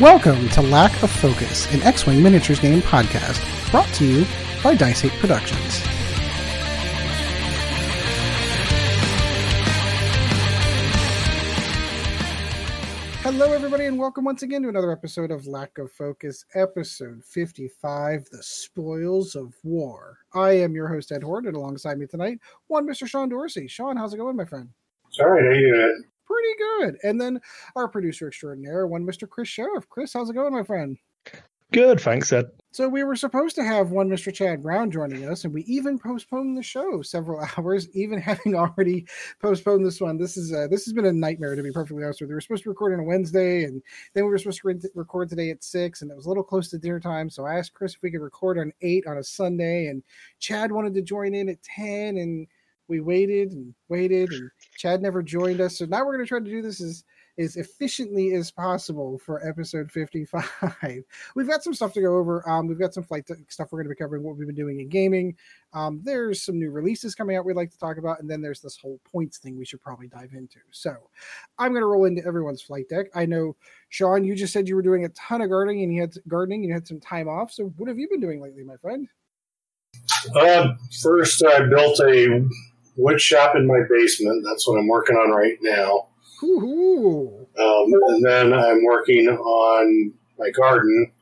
Welcome to Lack of Focus, an X Wing miniatures game podcast brought to you by Dice 8 Productions. Hello, everybody, and welcome once again to another episode of Lack of Focus, episode 55 The Spoils of War. I am your host, Ed Horde, and alongside me tonight, one Mr. Sean Dorsey. Sean, how's it going, my friend? All right, how you doing? Pretty good. And then our producer extraordinaire, one Mr. Chris Sheriff. Chris, how's it going, my friend? Good, thanks, Ed. So we were supposed to have one Mr. Chad Brown joining us, and we even postponed the show several hours, even having already postponed this one. This is uh, this has been a nightmare to be perfectly honest with you. We were supposed to record on a Wednesday, and then we were supposed to re- record today at six, and it was a little close to dinner time. So I asked Chris if we could record on eight on a Sunday, and Chad wanted to join in at ten, and we waited and waited, and Chad never joined us. So now we're going to try to do this as as efficiently as possible for episode 55. we've got some stuff to go over. Um, we've got some flight stuff we're going to be covering, what we've been doing in gaming. Um, there's some new releases coming out we'd like to talk about, and then there's this whole points thing we should probably dive into. So I'm going to roll into everyone's flight deck. I know, Sean, you just said you were doing a ton of gardening and you had gardening and you had some time off. So what have you been doing lately, my friend? Uh, first, I built a wood shop in my basement. That's what I'm working on right now. Um, and then I'm working on my garden.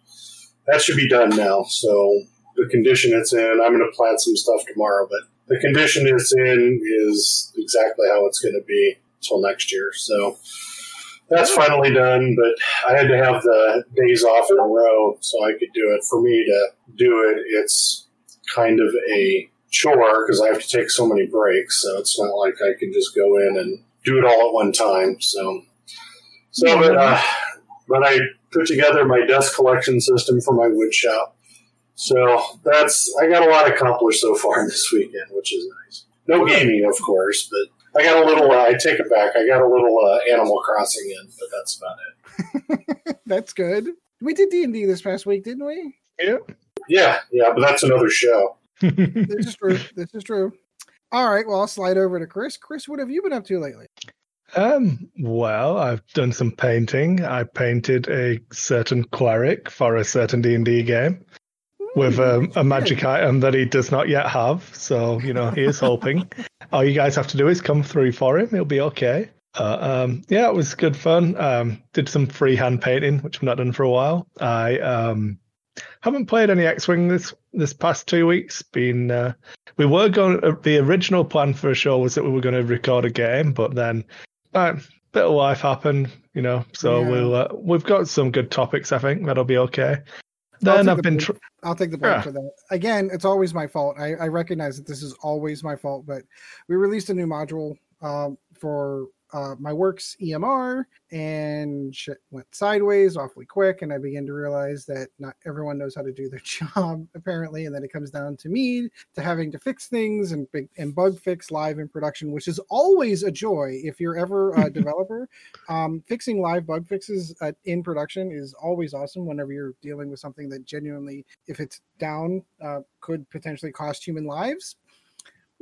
That should be done now. So the condition it's in, I'm going to plant some stuff tomorrow, but the condition it's in is exactly how it's going to be until next year. So that's finally done, but I had to have the days off in a row so I could do it. For me to do it, it's kind of a chore because I have to take so many breaks. So it's not like I can just go in and do it all at one time. So, so Yeah. but, uh, but I put together my dust collection system for my wood shop. So that's I got a lot accomplished so far this weekend, which is nice. No gaming, of course, but I got a little. Uh, I take it back. I got a little uh, Animal Crossing in, but that's about it. That's good. We did D&D this past week, didn't we? Yeah. Yeah, yeah, but that's another show. This is true. This is true. All right. Well, I'll slide over to Chris. Chris, what have you been up to lately? um, well, I've done some painting. I painted a certain cleric for a certain D and D game with um, a magic item that he does not yet have. So you know he is hoping. All you guys have to do is come through for him. He'll be okay. Uh, um, yeah, it was good fun. Um, did some freehand painting, which I've not done for a while. I um, haven't played any X-wing this this past two weeks. Been uh, we were going. Uh, the original plan for a show was that we were going to record a game, but then uh, bit of life happened, you know. So Yeah. we'll uh, we've got some good topics. I think that'll be okay. Then I've the been. Tr- I'll take the blame Yeah. for that. Again, it's always my fault. I, I recognize that this is always my fault, but we released a new module um, for uh, my works EMR, and shit went sideways awfully quick. And I began to realize that not everyone knows how to do their job, apparently. And then it comes down to me to having to fix things and and bug fix live in production, which is always a joy if you're ever a developer. Um, fixing live bug fixes uh, in production is always awesome whenever you're dealing with something that genuinely, if it's down, uh, could potentially cost human lives.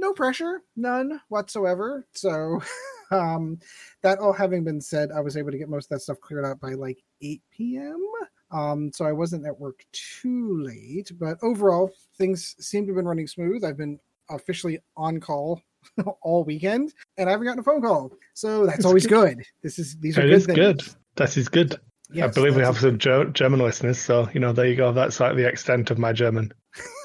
No pressure, none whatsoever. So, um, that all having been said, I was able to get most of that stuff cleared out by like 8 p.m. Um, so I wasn't at work too late, but overall, things seem to have been running smooth. I've been officially on call all weekend, and I haven't gotten a phone call. So that's That's always good. good. This is these are it good is things. good. That is good. I believe we have some Ger- German listeners, so you know there you go. That's like the extent of my German.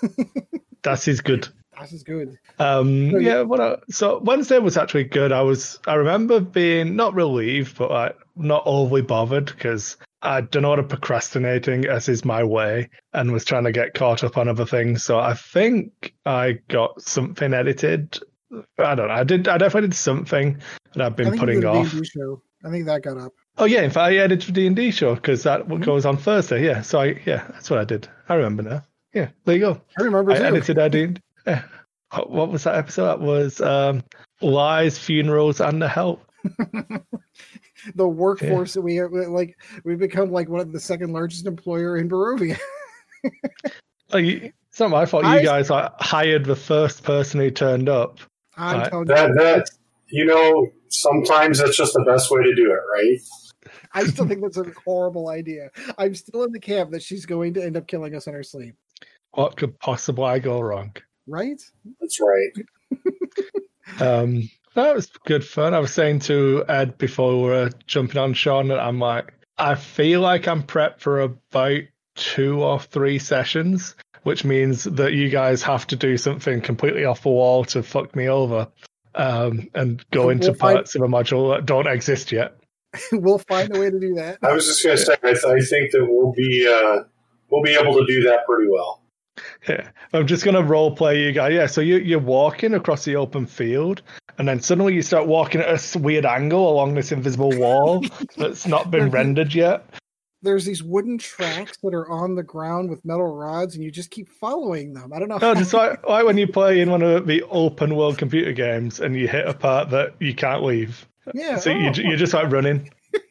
that is good. That is good. Um, So, yeah. I, so Wednesday was actually good. I was I remember being not relieved, but like not overly bothered because I don't know what of procrastinating as is my way, and was trying to get caught up on other things. So I think I got something edited. I don't know. I did. I definitely did something that I've been putting off. Show. I think that got up. Oh yeah, in fact, I edited the D and D show because that Mhm. goes on Thursday. Yeah, so I yeah, that's what I did. I remember now. Yeah, there you go. I remember I too. edited I did. Yeah. What- What was that episode? That was um, lies, funerals, and the help. the workforce that we we- like we've become like one of the second largest employer in Barovia. Like, it's not my fault. You I- guys like, hired the first person who turned up. I'm Right. telling That you, that you know, sometimes that's just the best way to do it, right? I still think that's a horrible idea. I'm still in the camp that she's going to end up killing us in her sleep. What could possibly go wrong? Right? That's right. Um, that was good fun. I was saying to Ed before we were jumping on Sean that I'm like, I feel like I'm prepped for about two or three sessions, which means that you guys have to do something completely off the wall to fuck me over um, and go We'll into find- parts of a module that don't exist yet. we'll find a way to do that. I was just going to say, I, th- I think that we'll be uh, we'll be able to do that pretty well. Yeah, I'm just gonna role play you guys. Yeah, so you you're walking across the open field, and then suddenly you start walking at a weird angle along this invisible wall that's not been rendered yet. There's these wooden tracks that are on the ground with metal rods, and you just keep following them. I don't know. No, just like like when you play in one of the open world computer games and you hit a part that you can't leave, yeah, so you oh, you're just like running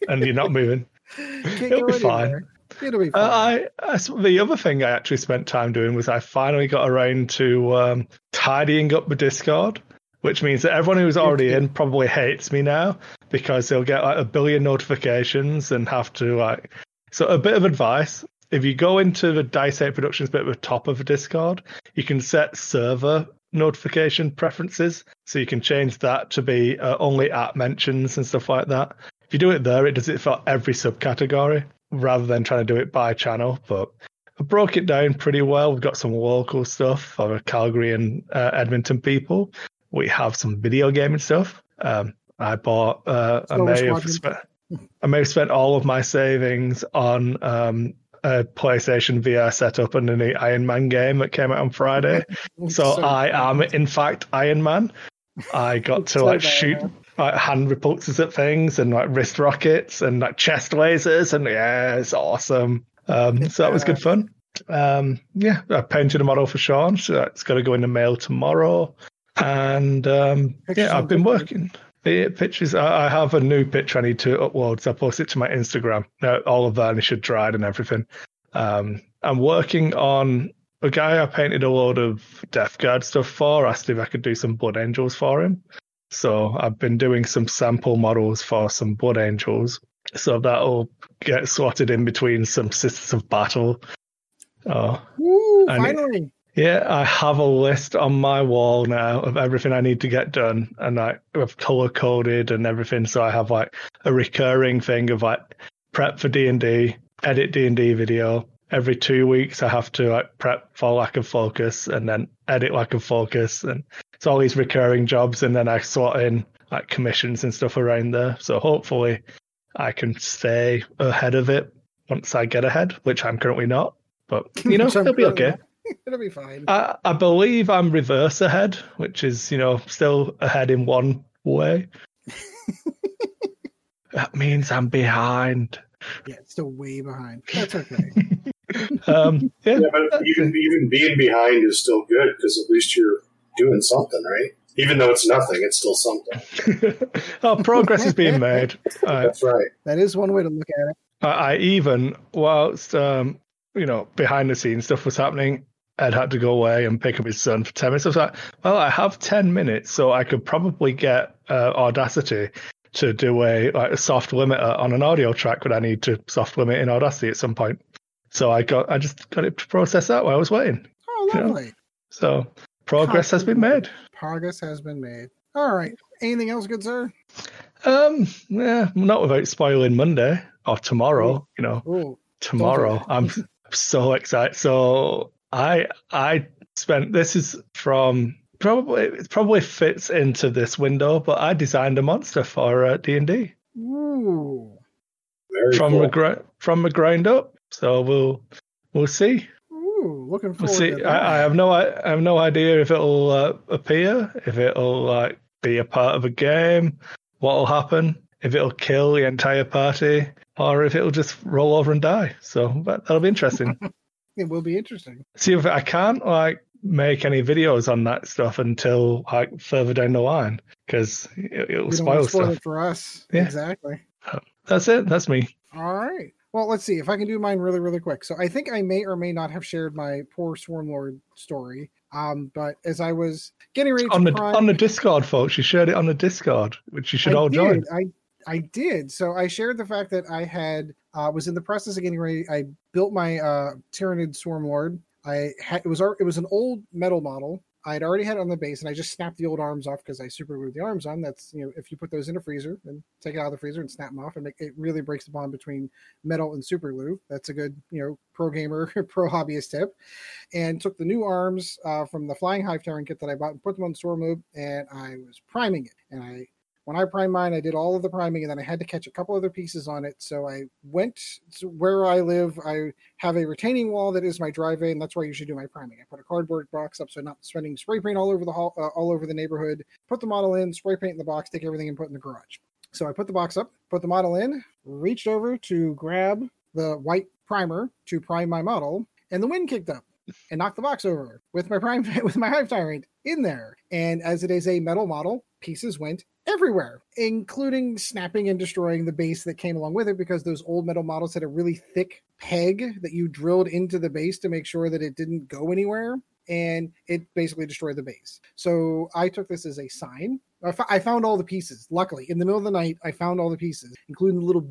and you're not moving. it'll be fine. anywhere. It'll be fine. Uh, I, I the other thing I actually spent time doing was I finally got around to um, tidying up the Discord, which means that everyone who's already in probably hates me now because they'll get like a billion notifications and have to like. So a bit of advice: if you go into the Dice 8 Productions bit at the top of the Discord, you can set server notification preferences, so you can change that to be uh, only at mentions and stuff like that. If you do it there, it does it for every subcategory rather than trying to do it by channel. But I broke it down pretty well. We've got some local stuff for Calgary and uh, Edmonton people. We have some video gaming stuff. Um, I bought. Uh, I may have spent. I may have spent all of my savings on um, a PlayStation VR setup and the Iron Man game that came out on Friday. So, I am, in fact, Iron Man. I got to like shoot like hand repulsors at things and like wrist rockets and like chest lasers and yeah, it's awesome. Um, so that was good fun. Um, yeah, I painted a model for Sean. So that's got to go in the mail tomorrow. And um, yeah, I've been working. The pictures. I I have a new picture I need to upload. So I post it to my Instagram. Now, all of varnish should dried and everything. Um, I'm working on a guy I painted a load of Death Guard stuff for. Asked if I could do some Blood Angels for him. So I've been doing some sample models for some Blood Angels. So that'll get slotted in between some Sisters of Battle. Oh, Woo, I need- finally. yeah, I have a list on my wall now of everything I need to get done, and I've color coded and everything. So I have like a recurring thing of like prep for D and D, edit D and D video. Every two weeks, I have to like prep for lack of focus and then edit lack of focus, and it's all these recurring jobs. And then I slot in like commissions and stuff around there. So hopefully, I can stay ahead of it once I get ahead, which I'm currently not. But you know, it'll be okay. It'll be fine. I, I believe I'm reverse ahead, which is, you know, still ahead in one way. that means I'm behind. yeah, it's still way behind. That's okay. Um, yeah, Yeah, but even even being behind is still good because at least you're doing something, right? Even though it's nothing, it's still something. oh, progress is being made. I, That's right. that is one way to look at it. I, I even, whilst, um, you know, behind the scenes stuff was happening, Ed had to go away and pick up his son for 10 minutes. I was like, well, I have 10 minutes, so I could probably get uh, Audacity to do a like a soft limiter on an audio track, but I need to soft limit in Audacity at some point. So I got, I just got it to process that while I was waiting. Oh, Yeah. lovely. So progress has been made. Progress has been made. All right. Anything else, good sir? Um, yeah, not without spoiling Monday or tomorrow. You know, Oh, tomorrow. that. I'm so excited. So I I spent this is from probably it probably fits into this window, but I designed a monster for uh, D and D ooh, Very from cool. the gr- from the ground up. So we'll we'll see. ooh. Looking We'll see. to. I, I have no I, I have no idea if it'll uh, appear, if it'll like be a part of a game, what'll happen, if it'll kill the entire party, or if it'll just roll over and die. So that, that'll be interesting. It will be interesting. see if I can't like make any videos on that stuff until like further down the line because it, don't spoil spoil stuff. it for us. Yeah. Exactly. That's it. That's me. All right. Well, let's see if I can do mine really, really quick. So I think I may or may not have shared my poor Swarm Lord story. Um, but as I was getting ready to On the prime, on the Discord, folks. You shared it on the Discord, which you should I all join. did. I I did. So I shared the fact that I had uh, was in the process of getting ready. I built my uh, Tyranid Swarm Lord. I had it was it was an old metal model. I had already had it on the base, and I just snapped the old arms off because I super glued the arms on. That's you know, if you put those in a freezer, and take it out of the freezer and snap them off, and make, it really breaks the bond between metal and super glue. That's a good you know pro gamer, pro hobbyist tip. And took the new arms uh, from the Flying Hive Tyrant kit that I bought and put them on Swarm Lord, and I was priming it, and I when I primed mine, I did all of the priming and then I had to catch a couple other pieces on it. So I went to where I live. I have a retaining wall that is my driveway, and that's where I usually do my priming. I put a cardboard box up so I'm not spending spray paint all over the hall, uh, all over the neighborhood. Put the model in, spray paint in the box, take everything and put in the garage. So I put the box up, put the model in, reached over to grab the white primer to prime my model, and the wind kicked up and knocked the box over with my prime with my hive tyrant in there. And as it is a metal model, pieces went everywhere, including snapping and destroying the base that came along with it because those old metal models had a really thick peg that you drilled into the base to make sure that it didn't go anywhere. And it basically destroyed the base. So I took this as a sign. I, f- I found all the pieces. Luckily, in the middle of the night, I found all the pieces, including the little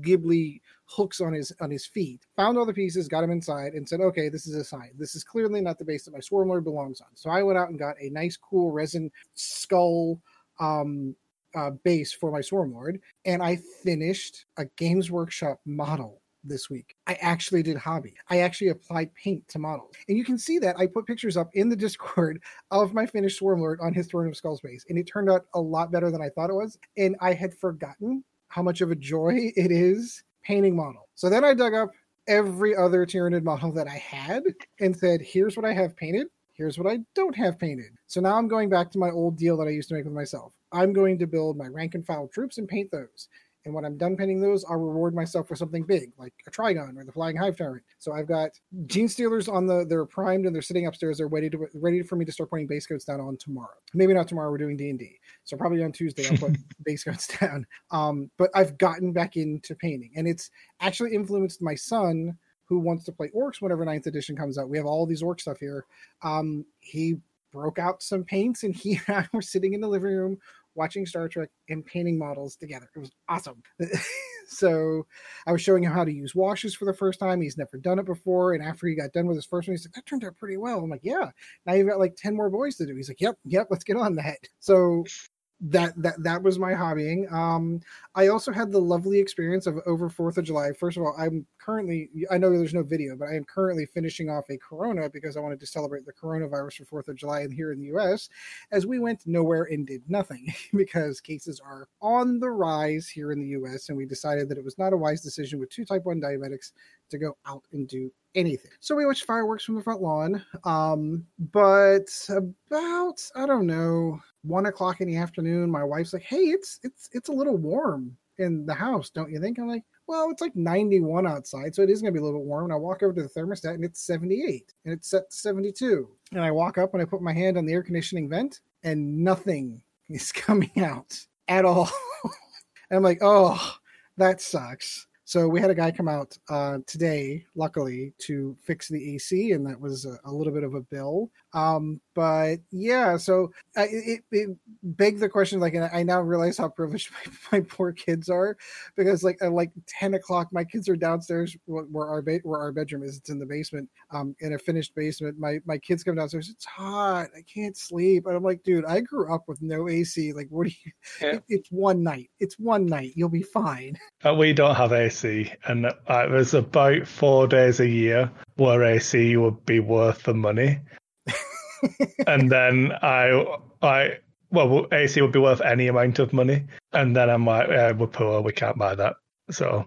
gibbly hooks on his on his feet. Found all the pieces, got him inside, and said, "Okay, this is a sign. This is clearly not the base that my swarm lord belongs on." So I went out and got a nice, cool resin skull um, uh, base for my Swarm Lord, and I finished a Games Workshop model this week. I actually did hobby. I actually applied paint to models. And you can see that I put pictures up in the Discord of my finished Swarm Lord on his Throne of Skulls base, and it turned out a lot better than I thought it was. And I had forgotten how much of a joy it is painting model. So then I dug up every other Tyranid model that I had and said, here's what I have painted here's what I don't have painted. So now I'm going back to my old deal that I used to make with myself. I'm going to build my rank and file troops and paint those. And when I'm done painting those, I'll reward myself for something big, like a Trygon or the Flying Hive Tyrant. So I've got Genestealers on the they're primed and they're sitting upstairs. They're ready to ready for me to start putting base coats down on tomorrow. Maybe not tomorrow. We're doing D and D, so probably on Tuesday I'll put base coats down. Um, but I've gotten back into painting, and it's actually influenced my son who wants to play orcs whenever ninth edition comes out. We have all these orc stuff here. Um, he broke out some paints and he and I were sitting in the living room watching Star Trek and painting models together. It was awesome. so I was showing him how to use washes for the first time. He's never done it before. And after he got done with his first one, he's like, that turned out pretty well. I'm like, yeah. Now you've got like 10 more boys to do. He's like, yep, yep, let's get on that. So that that that was my hobbying. Um, I also had the lovely experience of over Fourth of July. First of all, I'm currently I know there's no video, but I am currently finishing off a Corona because I wanted to celebrate the coronavirus for Fourth of July and here in the U.S. As we went nowhere and did nothing because cases are on the rise here in the U.S. and we decided that it was not a wise decision with two type one diabetics to go out and do anything. So we watched fireworks from the front lawn. Um, but about I don't know one o'clock in the afternoon, my wife's like, "Hey, it's it's it's a little warm in the house, don't you think?" I'm like, "Well, it's like 91 outside, so it is going to be a little bit warm." And I walk over to the thermostat, and it's 78, and it's set to 72. And I walk up and I put my hand on the air conditioning vent, and nothing is coming out at all. and I'm like, "Oh, that sucks." So we had a guy come out uh, today, luckily, to fix the AC, and that was a, a little bit of a bill. Um, but yeah, so uh, it, it begged the question. Like, and I now realize how privileged my, my poor kids are, because like at like ten o'clock, my kids are downstairs where our ba- where our bedroom is. It's in the basement, um, in a finished basement. My my kids come downstairs. It's hot. I can't sleep. And I'm like, dude, I grew up with no AC. Like, what do you? Yeah. It, it's one night. It's one night. You'll be fine. Uh, we don't have AC, and uh, there's about four days a year where AC would be worth the money and then I, I, well, AC would be worth any amount of money, and then I'm like, yeah, we're poor, we can't buy that. So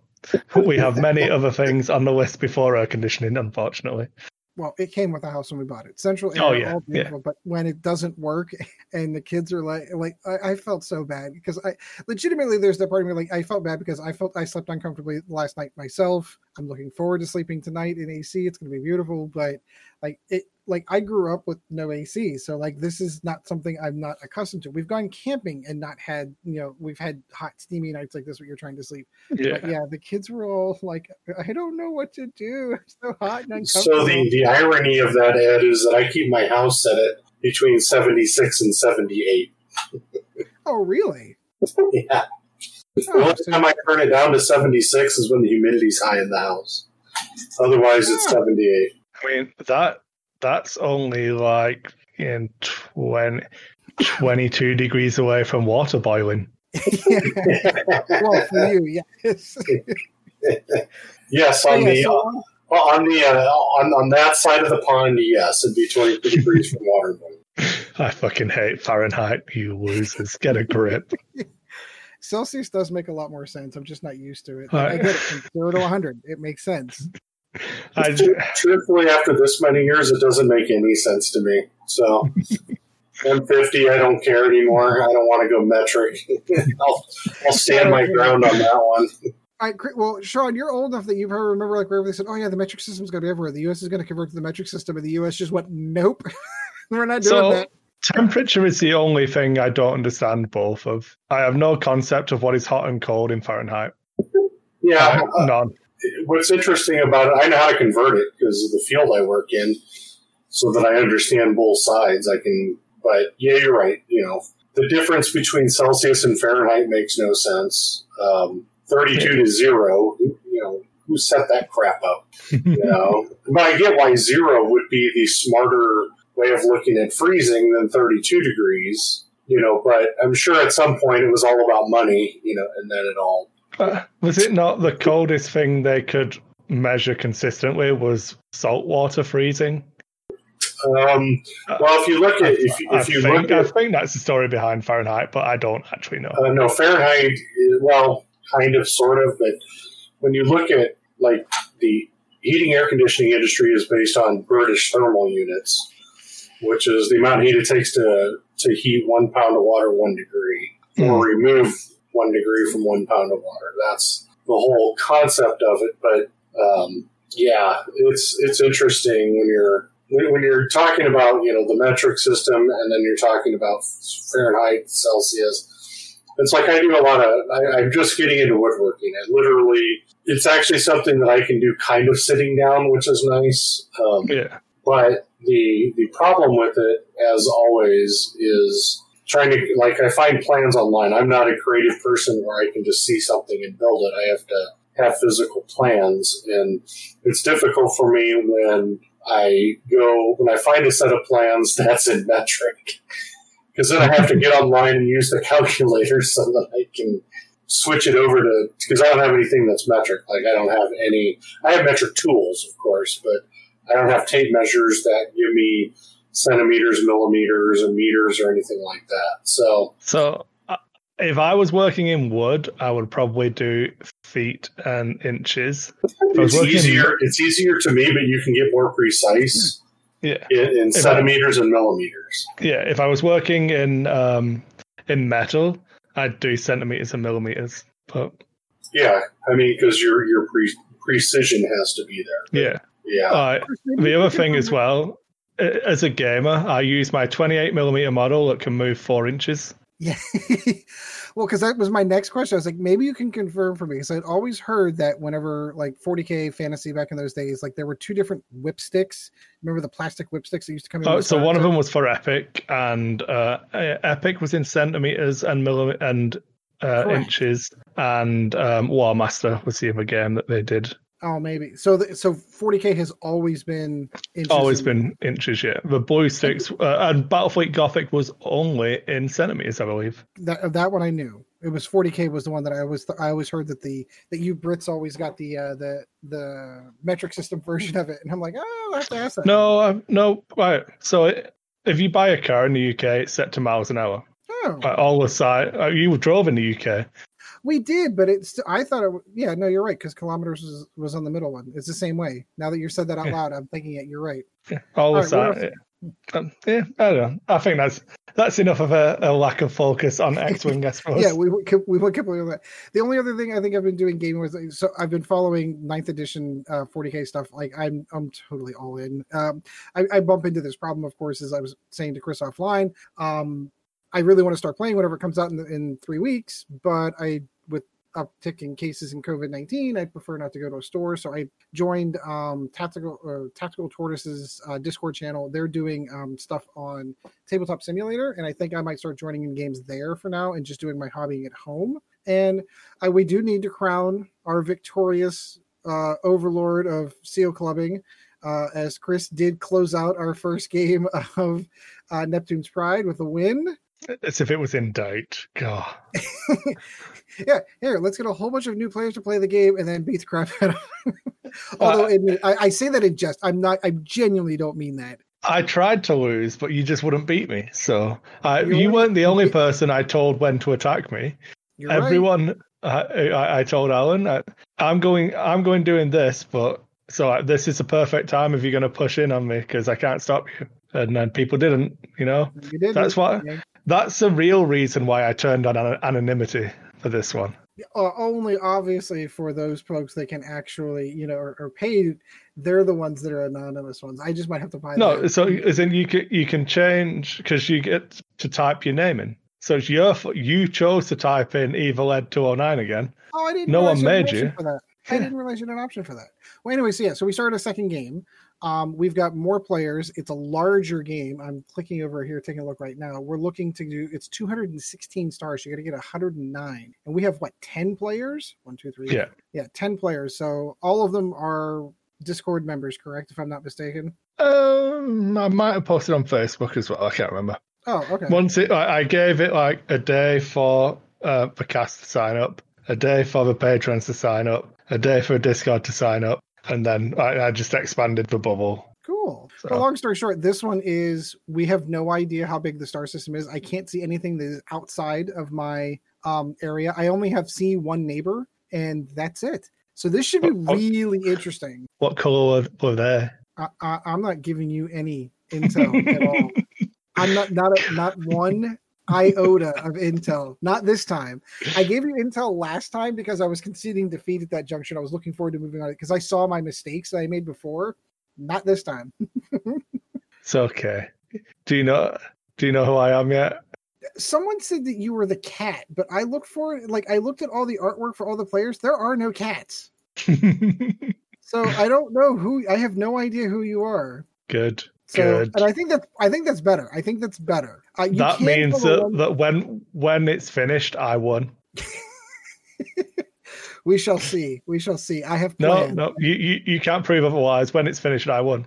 we have many other things on the list before air conditioning, unfortunately. Well, it came with the house when we bought it. Central air, oh, yeah, all beautiful, yeah. but when it doesn't work and the kids are like, like I, I, felt so bad because I legitimately there's that part of me like I felt bad because I felt I slept uncomfortably last night myself. I'm looking forward to sleeping tonight in AC. It's going to be beautiful, but like it like I grew up with no AC, so like this is not something I'm not accustomed to. We've gone camping and not had, you know, we've had hot, steamy nights like this where you're trying to sleep. Yeah, but yeah. The kids were all like, "I don't know what to do. It's so hot and uncomfortable." So the the irony of that, Ed, is that I keep my house set at between 76 and 78. oh, really? yeah. Oh, the only time I turn it down to 76 is when the humidity's high in the house. Otherwise, it's 78. I mean that that's only like in 20, 22 degrees away from water boiling. well, for you, yes. yes, on yeah, the uh, well, on the uh, on on that side of the pond, yes, it'd be 22 degrees from water boiling. I fucking hate Fahrenheit, you losers. Get a grip. Celsius does make a lot more sense. I'm just not used to it. Right. I get it from zero to 100. It makes sense. I, Truthfully, after this many years, it doesn't make any sense to me. So. M50, I don't care anymore. I don't want to go metric. I'll, I'll stand my ground on that one. All right, Chris- well, Sean, you're old enough that you probably remember like wherever they said, "Oh yeah, the metric system's going to be everywhere. The U.S. is going to convert to the metric system," and the U.S. just went, "Nope, we're not doing so that." temperature is the only thing I don't understand both of. I have no concept of what is hot and cold in Fahrenheit. Yeah, Uh, None. What's interesting about it, I know how to convert it because of the field I work in, so that I understand both sides. I can, but yeah, you're right. You know, the difference between Celsius and Fahrenheit makes no sense. Um, 32 to zero, you know, who set that crap up? You know, but I get why zero would be the smarter way of looking at freezing than 32 degrees. You know, but I'm sure at some point it was all about money. You know, and then it all Uh, was it not the coldest thing they could measure consistently was saltwater freezing? Um, well, if you look at if, I, if you think, look I think that's the story behind Fahrenheit, but I don't actually know. uh, no Fahrenheit, well, kind of, sort of, but when you look at like the heating air conditioning industry is based on British thermal units, which is the amount of heat it takes to to heat one pound of water one degree or remove one degree from one pound of water. That's the whole concept of it. But um, yeah, it's it's interesting when you're when, when you're talking about you know the metric system and then you're talking about Fahrenheit, Celsius. It's like I do a lot of. I, I'm just getting into woodworking. I literally, it's actually something that I can do kind of sitting down, which is nice. Um, yeah. but the the problem with it, as always, is trying to like I find plans online. I'm not a creative person where I can just see something and build it. I have to have physical plans, and it's difficult for me when I go when I find a set of plans that's in metric, because then I have to get online and use the calculator so that I can switch it over to because I don't have anything that's metric. Like I don't have any. I have metric tools, of course, but I don't have tape measures that give me centimeters, millimeters, and meters or anything like that. So So uh, if I was working in wood, I would probably do feet and inches. It's easier. It's easier to me, but you can get more precise Yeah. in, in If I- centimeters and millimeters. Yeah. If I was working in um in metal, I'd do centimeters and millimeters. But Yeah, I mean because your your pre- precision has to be there. yeah. Yeah, Uh, the other thing as well, as a gamer, I use my 28 millimeter model that can move four inches. Yeah. well, because that was my next question. I was like, maybe you can confirm for me. Because I'd always heard that whenever like 40k fantasy back in those days, like there were two different whip sticks. Remember the plastic whip sticks that used to come in? Oh, so one of them was for Epic, and uh, Epic was in centimeters and milli- and uh, inches, and um, Warmaster was the other game that they did. Oh, maybe. So, the, so 40k has always been inches Always and- been inches, yeah. The blue sticks uh, and Battlefleet Gothic was only in centimeters, I believe. that that one I knew. It was 40k was the one that I always I always heard that the that you Brits always got the uh, the the metric system version of it, and I'm like, oh, I have to ask that. No, uh, no, right. So it, if you buy a car in the UK, it's set to miles an hour. Oh, Like, all the side, uh, you drove in the UK. We did, but it's I thought it. Yeah, no, you're right because kilometers was, was on the middle one. It's the same way. Now that you said that out Yeah. loud, I'm thinking it. You're right. Yeah, all All right. Um, yeah, I don't know. I think that's that's enough of a, a lack of focus on X-wing, I suppose. Yeah, we we went completely on that. The only other thing I think I've been doing gaming was like, so I've been following ninth edition uh, 40k stuff. Like I'm I'm totally all in. Um, I, I bump into this problem, of course, as I was saying to Chris offline. Um, I really want to start playing whenever it comes out in, in three weeks, but I uptick in cases in COVID nineteen, I prefer not to go to a store. So I joined um, Tactical uh, Tactical Tortoise's uh, Discord channel. They're doing um, stuff on Tabletop Simulator, and I think I might start joining in games there for now and just doing my hobbying at home. and uh, we do need to crown our victorious uh, overlord of seal clubbing, uh, as Chris did close out our first game of uh, Neptune's Pride with a win. As if it was in doubt. God. yeah, here, let's get a whole bunch of new players to play the game and then beat the crap out of them. Although Uh, I, I say that in jest. I'm not, I genuinely don't mean that. I tried to lose, but you just wouldn't beat me. So I, You you weren't the only person I told when to attack me. You're right. Everyone, uh, I, I, I told Alan, I, I'm going, I'm going doing this, but so I, this is the perfect time if you're going to push in on me because I can't stop you. And then people didn't, you know. You didn't, That's why Yeah. That's the real reason why I turned on an- anonymity for this one. uh, only obviously for those folks that can actually, you know, are, are paid. They're the ones that are anonymous ones. I just might have to buy. No, that. so as in you can you can change because you get to type your name in. So it's your you chose to type in Evil Ed 209 again. oh, I didn't. no one you had an made you. for that. I didn't realize you had an option for that. Well, anyway, so yeah, so we started a second game. Um, we've got more players. It's a larger game. I'm clicking over here, taking a look right now. We're looking to do. It's 216 stars. You got to get 109, and we have what 10 players? One, two, three. Yeah. yeah, 10 players. So all of them are Discord members, correct? If I'm not mistaken. Um, I might have posted on Facebook as well. I can't remember. Oh, okay. Once it, I, I gave it like a day for uh, the cast to sign up, a day for the patrons to sign up, a day for a Discord to sign up, and then I, I just expanded the bubble. Cool. So- Well, long story short, this one is we have no idea how big the star system is. I can't see anything that is outside of my um, area. I only have seen one neighbor, and that's it. So this should be oh. really interesting. What color were, they? I, I, I'm not giving you any intel at all. I'm not not a, not one iota of intel. Not this time. I gave you intel last time because I was conceding defeat at that junction. I was looking forward to moving on it because I saw my mistakes that I made before. Not this time. It's okay. Do you know? Do you know who I am yet? someone said that you were the cat, but I looked for. Like I looked at all the artwork for all the players. There are no cats, so I don't know who. I have no idea who you are. Good. So, Good. and I think that I think that's better. I think that's better. Uh, you that means that, one- that when when it's finished, I won. we shall see. We shall see. I have No, planned. no, you, you you can't prove otherwise. When it's finished, I won.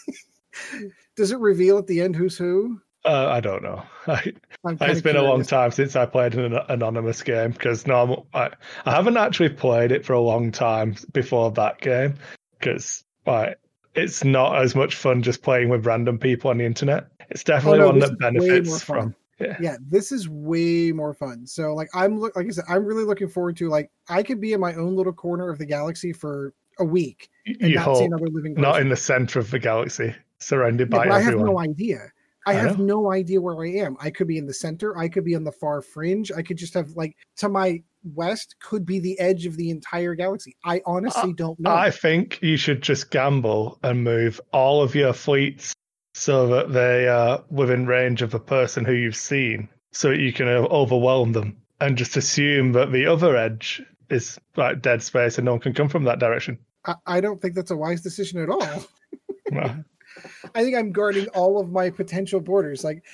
Does it reveal at the end who's who? Uh, I don't know. I, it's been a long time since I played an anonymous game because normal. I, I haven't actually played it for a long time before that game because like it's not as much fun just playing with random people on the internet. It's definitely Oh, no, one that is way more benefits from. Yeah. yeah this is way more fun so like i'm look like i said i'm really looking forward to like i could be in my own little corner of the galaxy for a week and You not see another living person. not in the center of the galaxy, surrounded by I have no idea. I, I have know. no idea where I am. I could be in the center. I could be on the far fringe. I could just have like to my west could be the edge of the entire galaxy. I honestly don't know. I think you should just gamble and move all of your fleets so that they are within range of a person who you've seen, so you can uh, overwhelm them, and just assume that the other edge is like dead space and no one can come from that direction. I, I don't think that's a wise decision at all. I think I'm guarding all of my potential borders. Like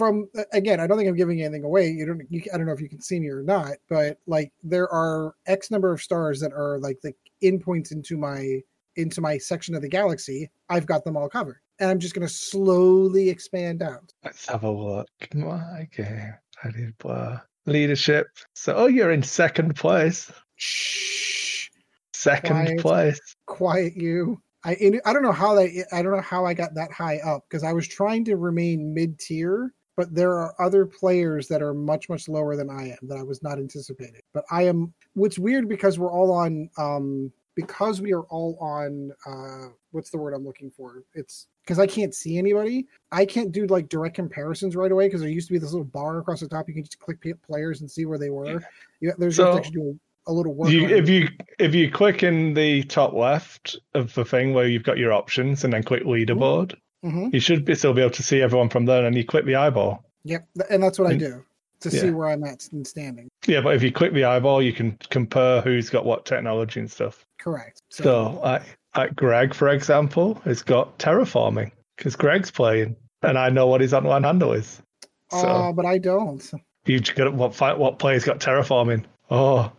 from again, I don't think I'm giving anything away. You don't. You, I don't know if you can see me or not, but like there are X number of stars that are like the endpoints into my into my section of the galaxy. I've got them all covered, and I'm just going to slowly expand out. Let's have a look. My game. I did blah. Uh, leadership. So, oh, you're in second place. Shh, Second Quiet. place. quiet you. I I don't know how that I don't know how I got that high up because I was trying to remain mid tier, but there are other players that are much much lower than I am that I was not anticipating. But I am. What's weird because we're all on um because we are all on uh what's the word I'm looking for? It's because I can't see anybody. I can't do like direct comparisons right away because there used to be this little bar across the top. You can just click players and see where they were. Yeah, there's So- actually do a, little work. You, if you if you click in the top left of the thing where you've got your options and then click leaderboard, Mhm. you should be still be able to see everyone from there. And you click the eyeball. Yep, and that's what I do to see where I'm at and standing. Yeah, but if you click the eyeball, you can compare who's got what technology and stuff. Correct. So, like, like Greg, for example, has got terraforming because Greg's playing, and I know what his online handle is. So oh, but I don't. You've got what? What player's got terraforming? Oh,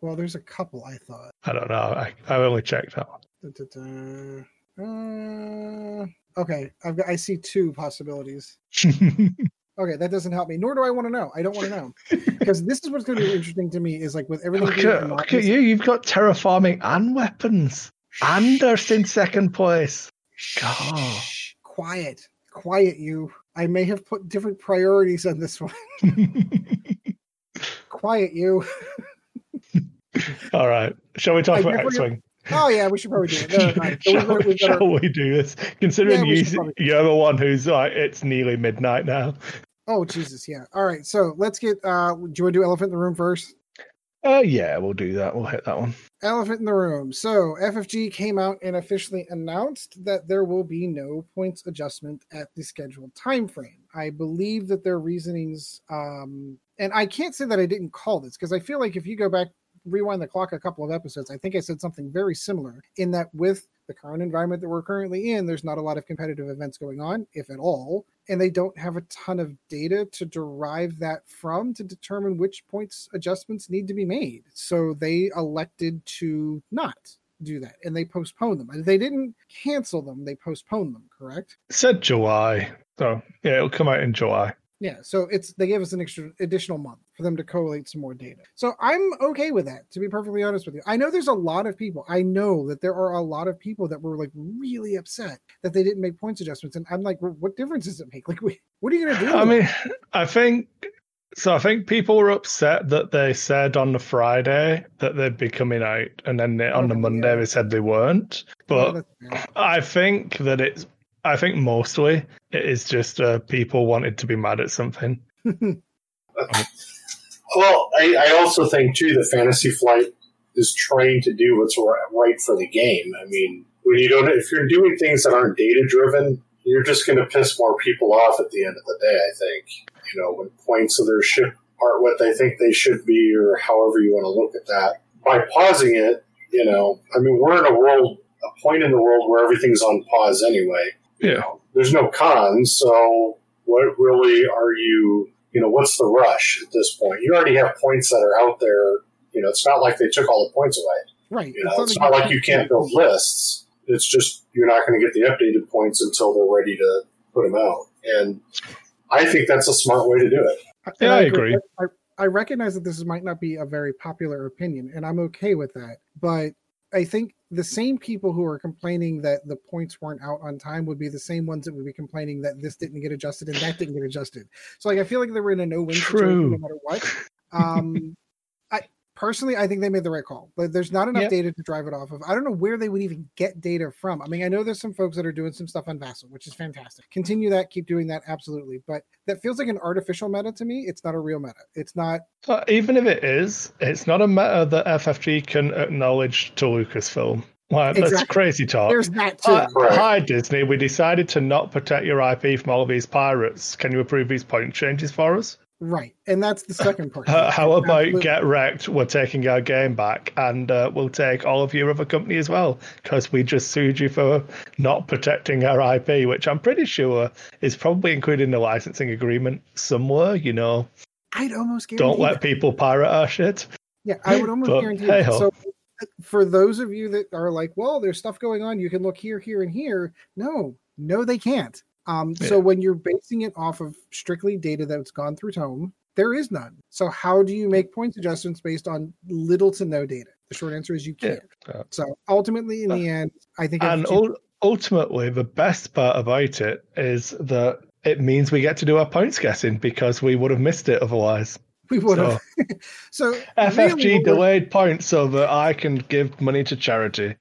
Well, there's a couple. I thought. I don't know. I, I only checked that. Da-da-da. Uh, okay, I've got. I see two possibilities. Okay, that doesn't help me. Nor do I want to know. I don't want to know because this is what's going to be interesting to me. Is like with everything. look at look at you. You've got terraforming and weapons. and Anders in second place. God. Quiet, quiet, you. I may have put different priorities on this one. quiet, you. All right. Shall we talk I about definitely- X-wing? Oh yeah, we should probably do it. No, no, no. We've shall we've our- shall we do this? Considering Yeah, you, you're the one who's like, it's nearly midnight now. Oh Jesus, yeah. All right, so let's get. uh Do you want to do elephant in the room first? Uh, yeah, we'll do that. We'll hit that one. Elephant in the room. So FFG came out and officially announced that there will be no points adjustment at the scheduled time frame. I believe that their reasonings, um, and I can't say that I didn't call this because I feel like if you go back, rewind the clock a couple of episodes, I think I said something very similar in that with the current environment that we're currently in, there's not a lot of competitive events going on, if at all, and they don't have a ton of data to derive that from to determine which points adjustments need to be made. So they elected to not do that and they postponed them. They didn't cancel them, they postponed them, correct? Said July. So, yeah, it'll come out in July. Yeah, so it's they gave us an extra additional month for them to collate some more data. So I'm okay with that, to be perfectly honest with you. I know there's a lot of people. I know that there are a lot of people that were like really upset that they didn't make points adjustments, and I'm like, well, what difference does it make? Like, what are you gonna do? I mean. I think so. I think people were upset that they said on the Friday that they'd be coming out, and then they, on the Monday yeah. they said they weren't. Oh, but that's fair. I think that it's. I think mostly it is just uh, people wanted to be mad at something. Well, I, I also think too that Fantasy Flight is trying to do what's right for the game. I mean, when you don't, if you're doing things that aren't data driven, you're just going to piss more people off at the end of the day. I think you know when points of their ship aren't what they think they should be, or however you want to look at that. By pausing it, you know, I mean, we're in a world, a point in the world where everything's on pause anyway. Yeah. There's no cons, so what really are you? You know, what's the rush at this point? You already have points that are out there. You know, it's not like they took all the points away. right. You know, it's not like you can't build lists. It's just you're not going to get the updated points until they're ready to put them out. And I think that's a smart way to do it. And Yeah, I agree. I, I recognize that this might not be a very popular opinion, and I'm okay with that. But I think the same people who are complaining that the points weren't out on time would be the same ones that would be complaining that this didn't get adjusted and that didn't get adjusted. So like I feel like they were in a no-win True. situation no matter what. Um, personally I think they made the right call, but there's not enough Yep. data to drive it off of. I don't know where they would even get data from. I mean, I know there's some folks that are doing some stuff on Vassal, which is fantastic. Continue that, keep doing that, absolutely. But that feels like an artificial meta to me. It's not a real meta. It's not But even if it is, it's not a meta that FFG can acknowledge to Lucasfilm. Like, that's crazy talk. there's that too. Hi, Right. hi, Disney. We decided to not protect your IP from all of these pirates. Can you approve these point changes for us? Right. And that's the second part. Uh, how about Absolutely. get wrecked? We're taking our game back, and uh, we'll take all of your other company as well because we just sued you for not protecting our IP, which I'm pretty sure is probably included in the licensing agreement somewhere. You know, I'd almost guarantee don't let that. people pirate our shit. Yeah, I would almost But guarantee that. hey-ho. So for those of you that are like, well, there's stuff going on, you can look here, here, and here. No, no, they can't. Um, so when you're basing it off of strictly data that's gone through Tome, there is none. So how do you make points adjustments based on little to no data? The short answer is you can't. Yeah. So ultimately, in the end, I think And ul- ultimately, the best part about it is that it means we get to do our points guessing because we would have missed it otherwise. we would So, have. so FFG really delayed points so that I can give money to charity.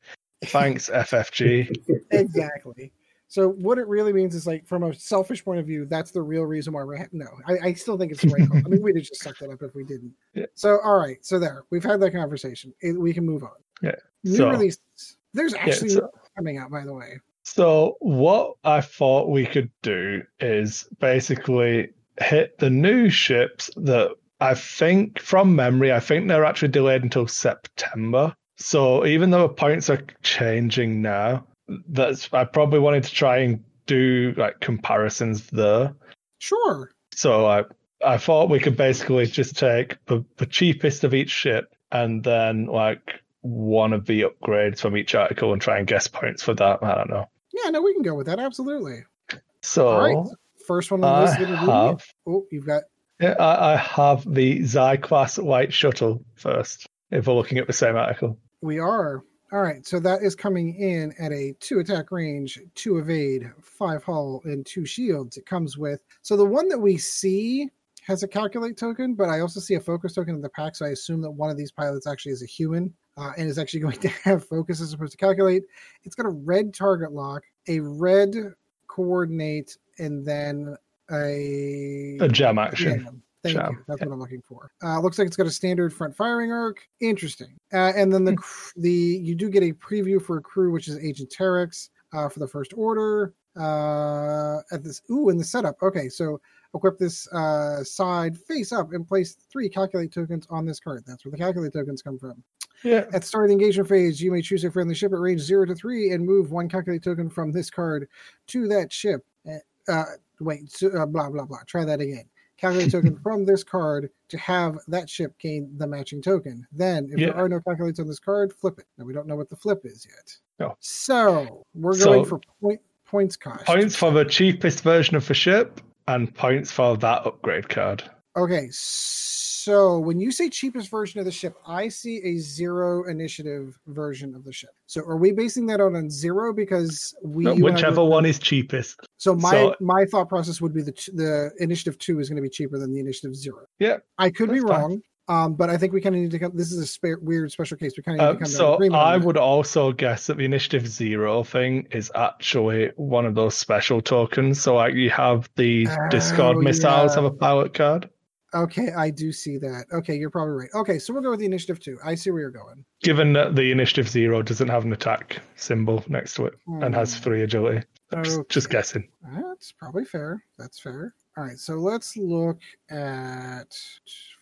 Thanks, FFG. exactly. So what it really means is like from a selfish point of view, that's the real reason why we're ha- no. I, I still think it's the right call. I mean, we'd have just sucked it up if we didn't. Yeah. So all right, so there we've had that conversation. It, we can move on. Yeah. New So- releases. There's actually so- coming out, by the way. So, what I thought we could do is basically hit the new ships that I think, from memory, I think they're actually delayed until September. So, even though the points are changing now, that's I probably wanted to try and do like comparisons there. Sure. So, I I thought we could basically just take the, the cheapest of each ship and then like one of the upgrades from each article and try and guess points for that. I don't know. Yeah, no, we can go with that. Absolutely. So All right. First one on the list. have Oh, you've got yeah, I, I have the Xi class light shuttle first. If we're looking at the same article. We are. All right. So that is coming in at a two attack range, two evade, five hull, and two shields. It comes with. So the one that we see has a calculate token, but I also see a focus token in the pack. So I assume that one of these pilots actually is a human uh, and is actually going to have focus as opposed to calculate. It's got a red target lock, a red coordinate, and then a A jam action. Thank you. That's what I'm looking for. Uh, looks like it's got a standard front firing arc. Interesting. Uh, and then Hmm. the the you do get a preview for a crew, which is Agent Terex uh, for the first order. Uh, at this, ooh, in the setup. Okay, so equip this uh, side face up and place three calculate tokens on this card. That's where the calculate tokens come from. Yeah. At the start of the engagement phase, you may choose a friendly ship at range zero to three and move one calculate token from this card to that ship. Uh, Uh, wait, so, uh, blah blah blah. Try that again. Calculate token from this card to have that ship gain the matching token. Then, if Yeah. there are no calculates on this card, flip it. Now we don't know what the flip is yet. No. So we're So- going for point points cost. Points for the cheapest version of the ship and points for that upgrade card. Okay, so when you say cheapest version of the ship, I see a zero initiative version of the ship. So are we basing that out on zero because we No, you and I whichever one is cheapest. So my so- my thought process would be the the initiative two is going to be cheaper than the initiative zero. Yeah, I could be that's fine. wrong, um, but I think we kind of need to come. This is a spare, weird special case. We kind of need to come to an so agreement. on I would also guess that the initiative zero thing is actually one of those special tokens. So like you have the Discord Oh, missiles yeah. have a pilot card. Okay, I do see that. Okay, you're probably right. Okay, so we'll go with the initiative two. I see where you're going. Given that the initiative zero doesn't have an attack symbol next to it and has Hmm. three agility. I'm just, just guessing. That's probably fair. That's fair. All right, so let's look at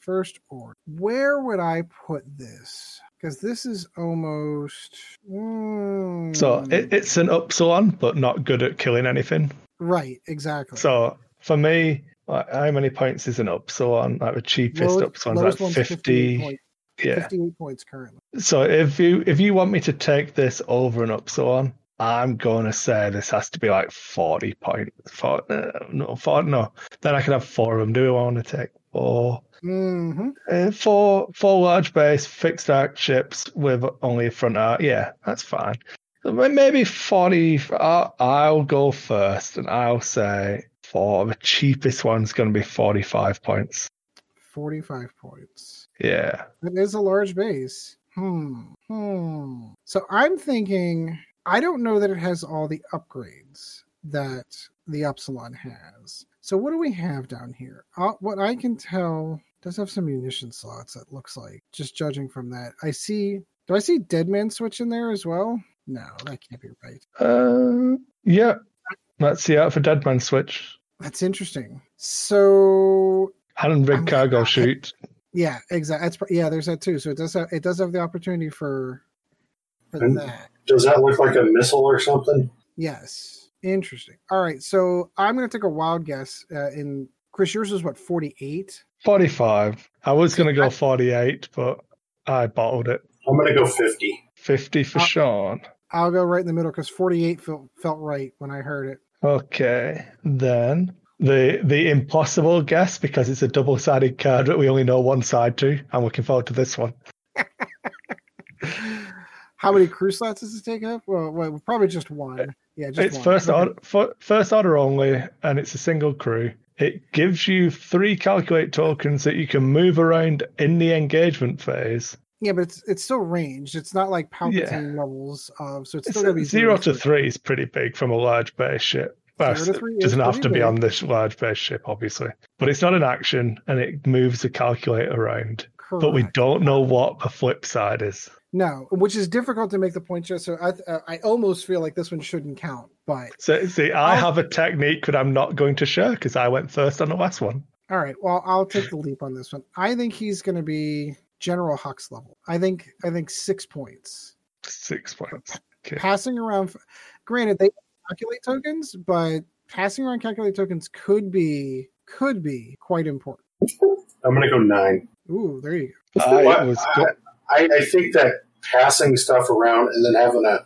first order. Where would I put this? Because this is almost. Mm, So it, it's an upsilon, but not good at killing anything. right, exactly. So for me, like, how many points is an upsilon? Like the cheapest Lowest- upsilon's like lowest one's 50. points, Yeah. 58 points currently. So if you if you want me to take this over an on, I'm gonna say this has to be like 40 points. For, uh, no, four, no. Then I could have four of them. Do I want to take four? hmm Uh, four, four large base fixed arc ships with only a front arc. Yeah, that's fine. So Maybe 40. I'll, I'll go first and I'll say for the cheapest one's going to be 45 points. 45 points. Yeah. It is a large base. Hmm. Hmm. So I'm thinking, I don't know that it has all the upgrades that the Upsilon has. So what do we have down here? Uh, what I can tell does have some munition slots. It looks like just judging from that. I see. Do I see Deadman switch in there as well? No, that can't be right. Uh, yeah. Let's see out for Deadman Switch. That's interesting. So And rig I'm- cargo chute. yeah, exactly. That's yeah. There's that too. So it does have it does have the opportunity for for And- that. Does that look like a missile or something? Yes. Interesting. All right. So I'm going to take a wild guess. Uh, in Chris, yours is what 48. 45. I was going to go 48, but I bottled it. I'm going to go 50. 50 for Uh, Sean. I'll go right in the middle because 48 felt felt right when I heard it. Okay, then the the impossible guess because it's a double sided card that we only know one side to. I'm looking forward to this one. How many crew slots does this take up? Well, well probably just one. Yeah, just it's one. first order fir- first order only, and it's a single crew. It gives you three calculate tokens that you can move around in the engagement phase. Yeah, but it's it's still ranged. It's not like Palpatine levels of. So it's It's still going to be zero to three is pretty big from a large base ship. Well, Zero to it doesn't have to be on this large base ship, obviously, but it's not an action, and it moves the calculate around. But we don't know what the flip side is. No, which is difficult to make the point. Just so I uh, I almost feel like this one shouldn't count, but So see, I I'll- have a technique that I'm not going to share because I went first on the last one. All right. Well, I'll take the leap on this one. I think he's going to be General Hux level. I think I think six points. Six points. Okay. Passing around. Granted, they calculate tokens, but passing around calculate tokens could be could be quite important. I'm going to go nine. Ooh, there you go. I What? was I, I, I think that passing stuff around and then having a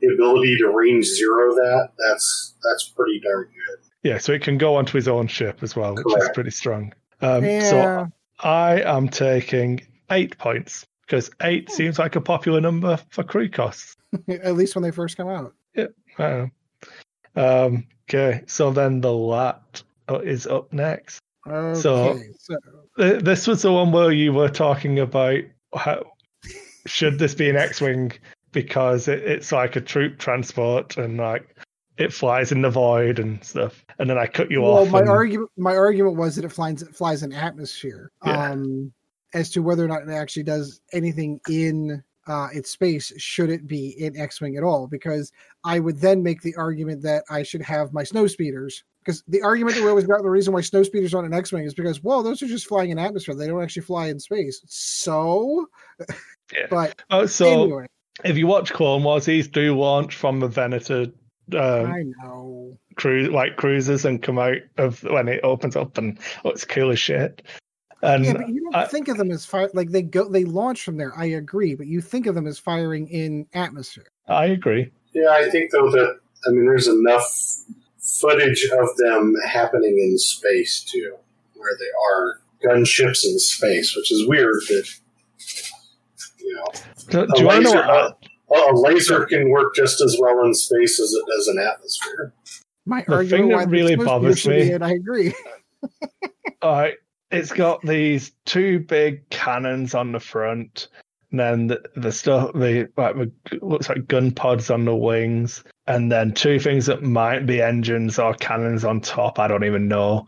the ability to range zero that that's that's pretty darn good. yeah, so it can go onto his own ship as well, which is pretty strong. Um, yeah. So I am taking eight points because eight seems like a popular number for crew costs. At least when they first come out. Uh, um, okay, so then the lat uh, is up next. Okay. So- so Th- This was the one where you were talking about how should this be an X-wing because it, it's like a troop transport and like it flies in the void and stuff. And then I cut you well, off. my and- argument my argument was that it flies it flies in atmosphere. Yeah. Um, as to whether or not it actually does anything in uh, its space, should it be in X-wing at all? Because I would then make the argument that I should have my snow speeders. Because the argument that we always got the reason why snow speeders aren't an X-wing is because well, those are just flying in atmosphere; they don't actually fly in space. So, Yeah. but Oh, so anyway, if you watch Clone Wars, these do launch from the Venator um, I know. cruise like cruisers and come out of when it opens up and oh, it's cool as shit. And Yeah, but you don't I- think of them as fire like they go they launch from there. I agree, but you think of them as firing in atmosphere. I agree. Yeah, I think though that I mean there's enough footage of them happening in space too, where they are gunships in space, which is weird that you know Do, a do you want to know laser, what? a, a laser can work just as well in space as it does in atmosphere. My The argument thing that really snow bothers me- in, I agree. Alright, it's got these two big cannons on the front, and then the, the stuff the like the, looks like gun pods on the wings, and then two things that might be engines or cannons on top. I don't even know.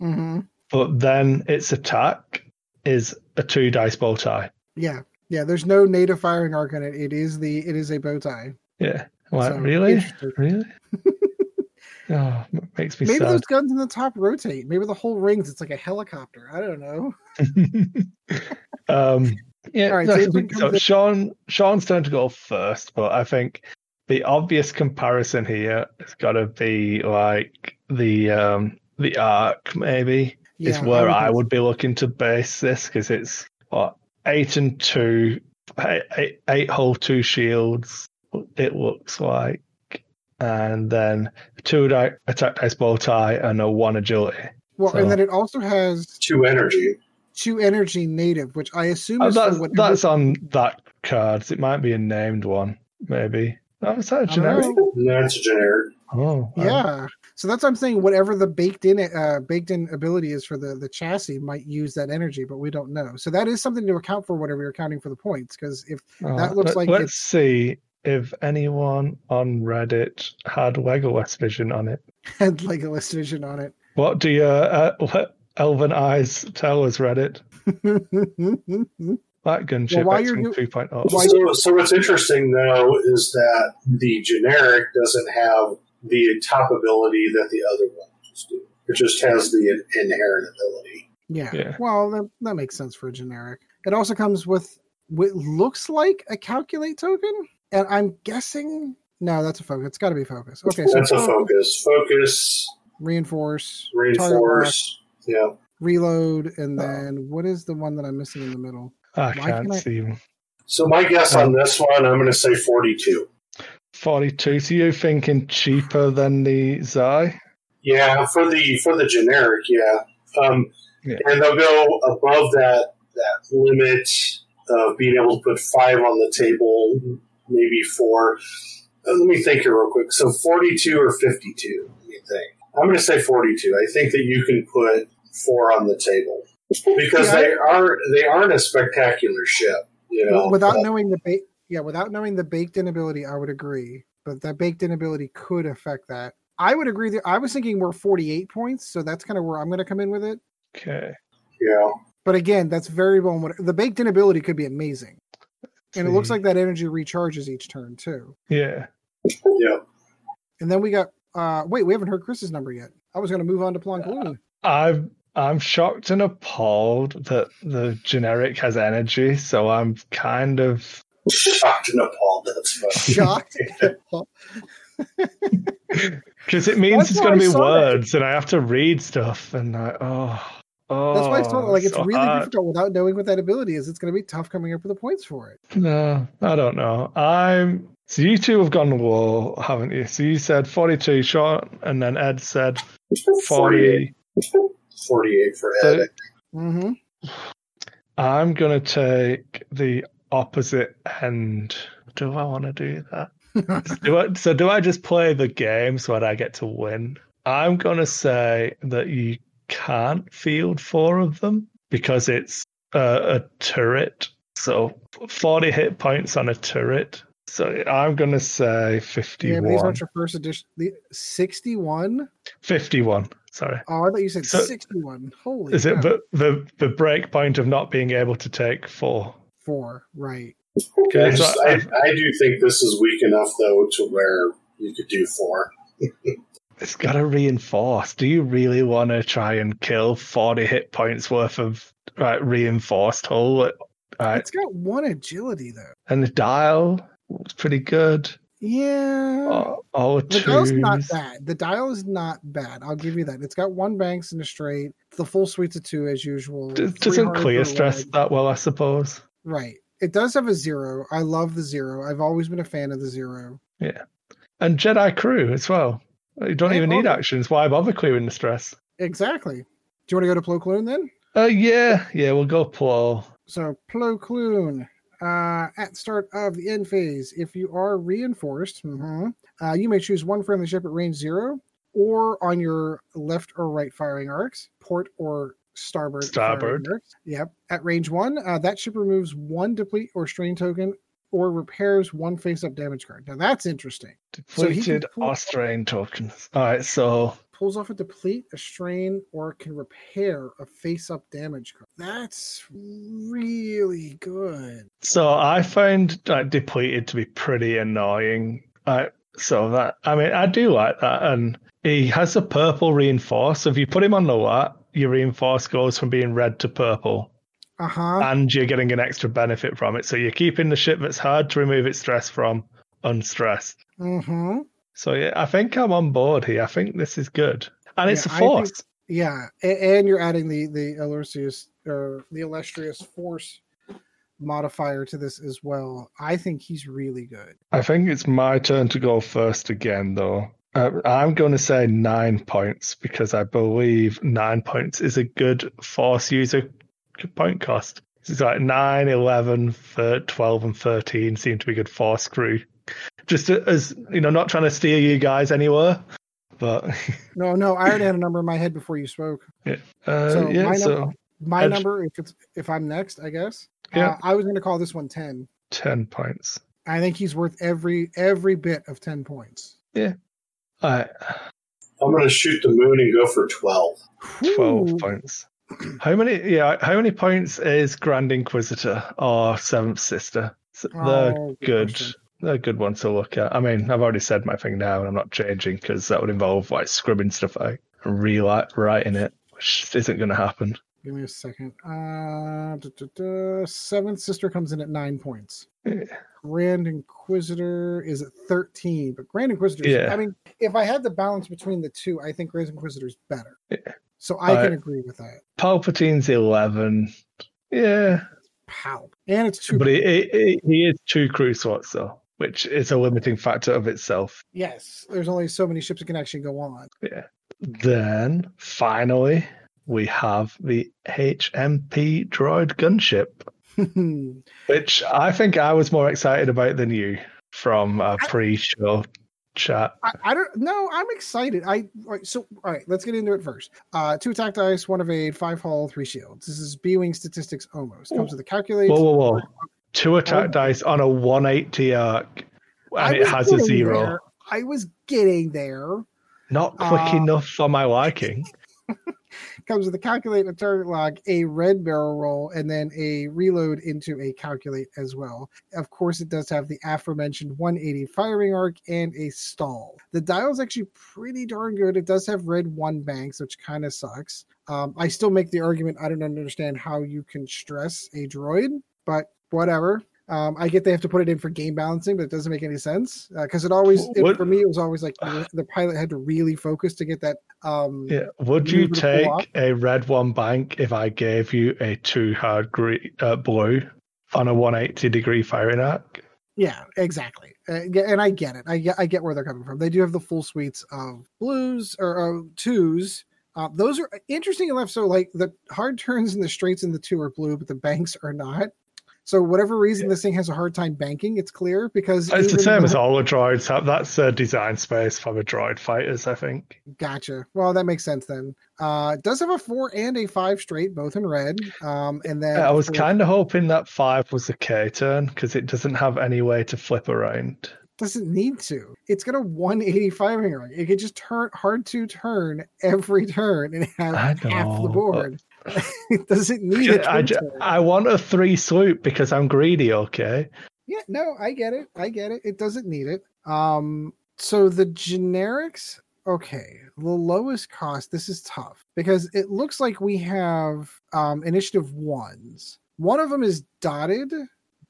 hmm But then its attack is a two dice bow tie. Yeah, yeah. There's no native firing arc in it. It is the it is a bow tie. Yeah, like So, really, really. oh, makes me Maybe sad. those guns in the top rotate. Maybe the whole rings. It's like a helicopter. I don't know. um, yeah, All right, no, so I if it think comes so. Sean, Sean's turn to go first, but I think the obvious comparison here has got to be like the um, the arc. Maybe is where I think would be looking to base this because it's what eight and two, eight, eight, eight hull, two shields. It looks like, and then two di- attack dice bow tie and a one agility. Well, So- and then it also has Two energy. two energy native, which I assume Oh, is for that's, whatever- that's on that card. It might be a named one, maybe. Oh, is that a I don't generic? know. That's generic. Oh, wow. Yeah. So that's what I'm saying. Whatever the baked in uh, baked in ability is for the the chassis might use that energy, but we don't know. So that is something to account for whenever you're accounting for the points. Because if Oh, that looks let- like Let's it's- see if anyone on Reddit had Legolas Vision on it. had like a list vision on it. What do your uh, what Elven Eyes tell us, Reddit? That gunship while X-Wing you're 2.0. Why- So, so what's interesting though is that the generic doesn't have the top ability that the other ones do. It just has the inherent ability. yeah. Yeah. Well, that, that makes sense for a generic. It also comes with what looks like a calculate token, and I'm guessing no, that's a focus. It's got to be focus. Okay, so That's a focus. Focus, reinforce, reinforce. Yeah. reload, and uh, then what is the one that I'm missing in the middle? I Why can't can I- see them. So my guess on um, this one, I'm going to say 42. 42. So you thinking cheaper than the Xi? Yeah, for the for the generic, yeah. Um, Yeah. And they'll go above that that limit of being able to put five on the table, maybe four. Uh, let me think here real quick. So 42 or 52, let me think. I'm going to say 42. I think that you can put four on the table because Yeah, they are they aren't a spectacular ship. You know, without but- knowing the ba- yeah, without knowing the baked in ability, I would agree. But that baked in ability could affect that. I would agree that I was thinking we're 48 points, so that's kind of where I'm going to come in with it. Okay. yeah. But again, that's very well. What the baked in ability could be amazing, and it looks like that energy recharges each turn too. Yeah. Yeah. And then we got uh wait, we haven't heard Chris's number yet. I was going to move on to Plo Koon. I'm I'm shocked and appalled that the generic has energy, so I'm kind of Shocked and appalled. That's funny. Shocked. because it means That's it's going to be saw that. words, and I have to read stuff, and I oh Oh, That's why it's told like it's so really hard. difficult without knowing what that ability is. It's going to be tough coming up with the points for it. No, I don't know. I'm. So you two have gone low, haven't you? So you said 42 shot, and then Ed said 40. 48 for So- Ed. Mm-hmm. I'm going to take the opposite end. Do I want to do that? do I, so do I just play the game so that I get to win? I'm going to say that you can't field four of them because it's a, a turret. So 40 hit points on a turret. So I'm going to say yeah, 51. but these aren't your first edition. The 61? 51. Sorry. Oh, I thought you said So- 61. Holy Is it the, the, the break point of not being able to take four? Four, right. I, So just, I, I do think this is weak enough, though, to where you could do four. It's got to reinforce. Do you really want to try and kill 40 hit points worth of right, reinforced hull? Right. It's got one agility, though. And the dial was pretty good. Yeah. All, all the dial's not bad. The dial is not bad. I'll give you that. It's got one banks and a straight. The full suites of two as usual. D- Doesn't clear stress that well, I suppose. Right. It does have a zero. I love the zero. I've always been a fan of the zero. Yeah. And Jedi crew as well. You don't even need actions. Why bother clearing the stress? Exactly. Do you want to go to Plo Koon then? Uh, yeah, yeah, we'll go Plo. So Plo Koon, uh, at start of the end phase, if you are reinforced, mm-hmm, uh, you may choose one friendly ship at range zero, or on your left or right firing arcs, port or starboard. Starboard. Yep. At range one, uh, that ship removes one deplete or strain token, or repairs one face-up damage card. Now that's interesting. So Depleted pull- or strain tokens. All right, so Pulls off a deplete, a strain, or can repair a face-up damage card. That's really good. So I found like depleted to be pretty annoying. I so that I mean I do like that, and he has a purple reinforce. So if you put him on the lot, your reinforce goes from being red to purple, Uh huh. and you're getting an extra benefit from it. So you're keeping the ship that's hard to remove its stress from unstressed. Mm-hmm. So yeah, I think I'm on board here. I think this is good, and it's a I think- force. Yeah, and you're adding the the illustrious or the illustrious force modifier to this as well. I think he's really good. I think it's my turn to go first again, though. Uh, I'm going to say nine points because I believe nine points is a good force user point cost. It's like 9, 11, 12, and 13 seem to be good force screw. Just as, you know, not trying to steer you guys anywhere, but No, no, I already had a number in my head before you spoke. uh, So yeah, my so number- My I'd- number, if it's if I'm next, I guess. Yeah. Uh, I was going to call this one ten. 10 points. I think he's worth every every bit of ten points. Yeah. All right, I'm going to shoot the moon and go for 12. 12 Ooh. points. How many? Yeah, how many points is Grand Inquisitor or Seventh Sister? They're Oh, good. They're a good one to look at. I mean, I've already said my thing now, and I'm not changing because that would involve like scrubbing stuff out and rewriting it, which isn't going to happen. Give me a second. Uh, duh, duh, duh. Seventh sister comes in at nine points. Grand Inquisitor is at 13, but Grand Inquisitor, Yeah. I mean, if I had the balance between the two, I think Grand Inquisitor is better. Yeah. So I can agree with that. Palpatine's 11. Yeah, Pow. And it's two. but he, he, he is two crew slots, though, which is a limiting factor of itself. yes, there's only so many ships that can actually go on. Yeah. Then, finally, we have the HMP droid gunship. which I think I was more excited about than you from a pre-show chat. I, I don't know. I'm excited. I right, so all right. Let's get into it first. Uh, two attack dice, one evade, five hull, three shields. This is B-wing statistics almost. Comes with a calculator. Whoa, whoa, whoa! Two attack Oh. dice on a 180 arc, and it has a zero. there. I was getting there. Not quick Uh, enough for my liking. Comes with a calculate, a target log, a red barrel roll, and then a reload into a calculate as well. Of course, it does have the aforementioned 180 firing arc and a stall. The dial is actually pretty darn good. It does have red one banks, which kind of sucks. Um, I still make the argument I don't understand how you can stress a droid, but whatever. Um, I get they have to put it in for game balancing, but it doesn't make any sense because it always it, for me it was always like the, pilot had to really focus to get that. Um, Yeah. Would you Move it a block. take a red one bank if I gave you a two hard green, uh, blue on a 180 degree firing arc? Yeah, exactly. Uh, and I get it. I get, I get where they're coming from. They do have the full suites of blues or uh, twos. Uh, those are interesting enough. So, like the hard turns and the straights in the two are blue, but the banks are not. So, whatever reason this thing has a hard time banking, it's clear because It's the same as all the droids. That's a design space for the droid fighters, I think. Gotcha. Well, that makes sense then. Uh, it does have a four and a five straight, both in red. Um, and then I was for- kind of hoping that five was a K turn because it doesn't have any way to flip around. doesn't need to. It's got a 180 firing ring. It could just turn hard to turn every turn and have half the board. it doesn't need a I, twin ju- turn. I want a three swoop because I'm greedy, okay? Yeah, no, I get it. I get it. It doesn't need it. Um, so the generics, okay, the lowest cost. This is tough because it looks like we have um, initiative ones. One of them is dotted,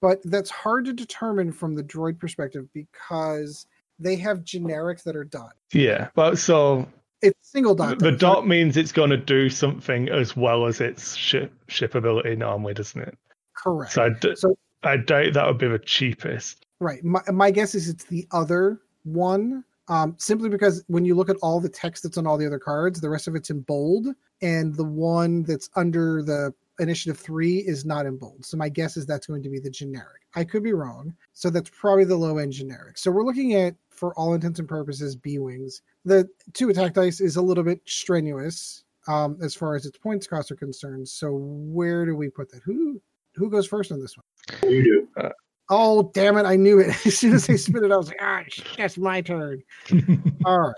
but that's hard to determine from the droid perspective because they have generics that are dotted. Yeah. Well, so It's single dot. the dot means it's going to do something as well as its ship shipability normally, doesn't it? correct. So I, d- So- I doubt that would be the cheapest. Right. My, my guess is it's the other one, um, simply because when you look at all the text that's on all the other cards, the rest of it's in bold, and the one that's under the initiative three is not in bold. So my guess is that's going to be the generic. I could be wrong. So that's probably the low end generic. So we're looking at, for all intents and purposes, B wings. The two attack dice is a little bit strenuous um, as far as its points cost are concerned. So where do we put that? Who who goes first on this one? You do. Oh, damn it. I knew it. As soon as they spit it, I was like, ah, sh- that's my turn. All right.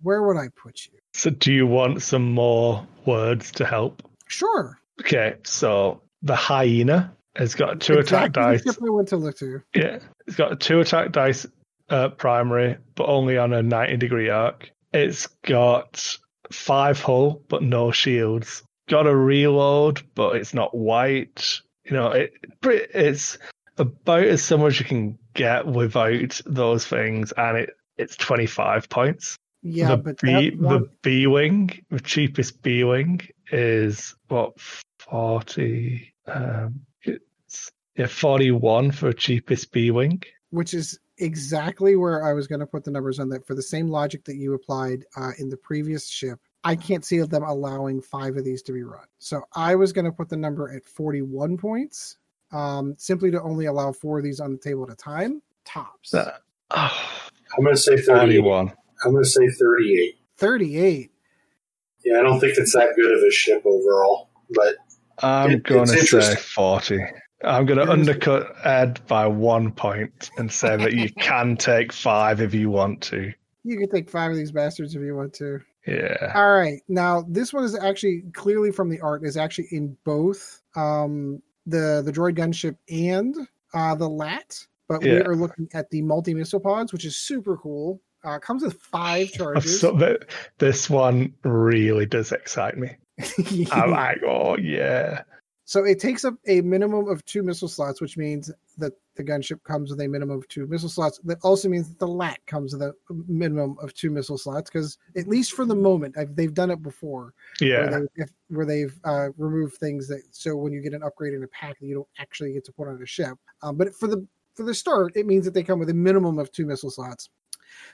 Where would I put you? so do you want some more words to help? Sure. Okay, so the hyena has got two attack Exactly the dice. ship I went to look to. Yeah, it's got two attack dice uh, primary, but only on a 90 degree arc. It's got five hull, but no shields. Got a reload, but it's not white. You know, it it's about as similar as you can get without those things, and it it's 25 points. Yeah, the but B one, the B wing, the cheapest B wing is what 40 um it's yeah 41 for cheapest B wing. which is exactly where I was going to put the numbers on that for the same logic that you applied uh, in the previous ship. I can't see them allowing five of these to be run. So I was going to put the number at 41 points, um, simply to only allow four of these on the table at a time. Tops. That- oh, I'm going to say 38. 41. I'm going to say 38. 38. Yeah, I don't think it's that good of a ship overall, but I'm It- going to say 40. I'm going to undercut Ed by one point and say that you can take five if you want to. You can take five of these bastards if you want to. Yeah. All right. Now this one is actually clearly from the art is actually in both um the the droid gunship and uh the lat, but we are looking at the multi missile pods, which is super cool. Uh comes with five charges. So this one really does excite me. I'm like, oh yeah. So it takes up a minimum of two missile slots, which means that the gunship comes with a minimum of two missile slots. That also means that the lat comes with a minimum of two missile slots, because at least for the moment, I've, they've done it before. where, Yeah. they, if, where they've uh, removed things that so when you get an upgrade in a pack that you don't actually get to put on a ship. Um, but for the for the start, it means that they come with a minimum of two missile slots.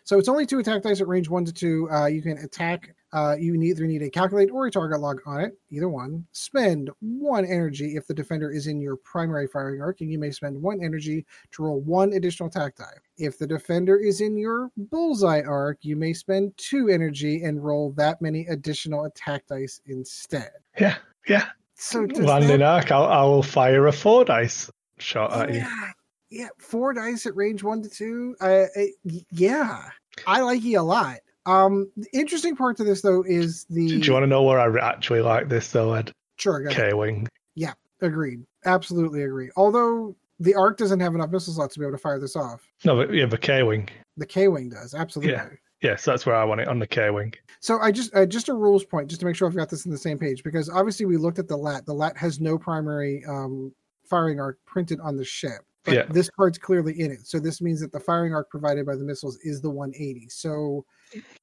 So it's only two attack dice at range one to two. Uh, you can attack. Uh, you need- either need a calculate or a target log on it, either one. Spend one energy if the defender is in your primary firing arc, and you may spend one energy to roll one additional attack die. If the defender is in your bullseye arc, you may spend two energy and roll that many additional attack dice instead. Yeah. Yeah. So Landing that, arc, I'll, I will fire a four dice shot at you. yeah, yeah, four dice at range one to two. Uh, it- yeah, I like you a lot. Um, the interesting part to this though is the Do you want to know where I actually like this though, Ed? sure. K Wing. Yeah, agreed, absolutely agree. Although the arc doesn't have enough missile slots to be able to fire this off, No, but yeah, the K Wing. the K wing does absolutely. Yeah. Yes, that's where I want it on the K Wing. So I just uh, just a rules point, just to make sure I've got this in the same page, because obviously we looked at the lat. The lat has no primary um, firing arc printed on the ship. But Yeah. this card's clearly in it. So this means that the firing arc provided by the missiles is the 180. So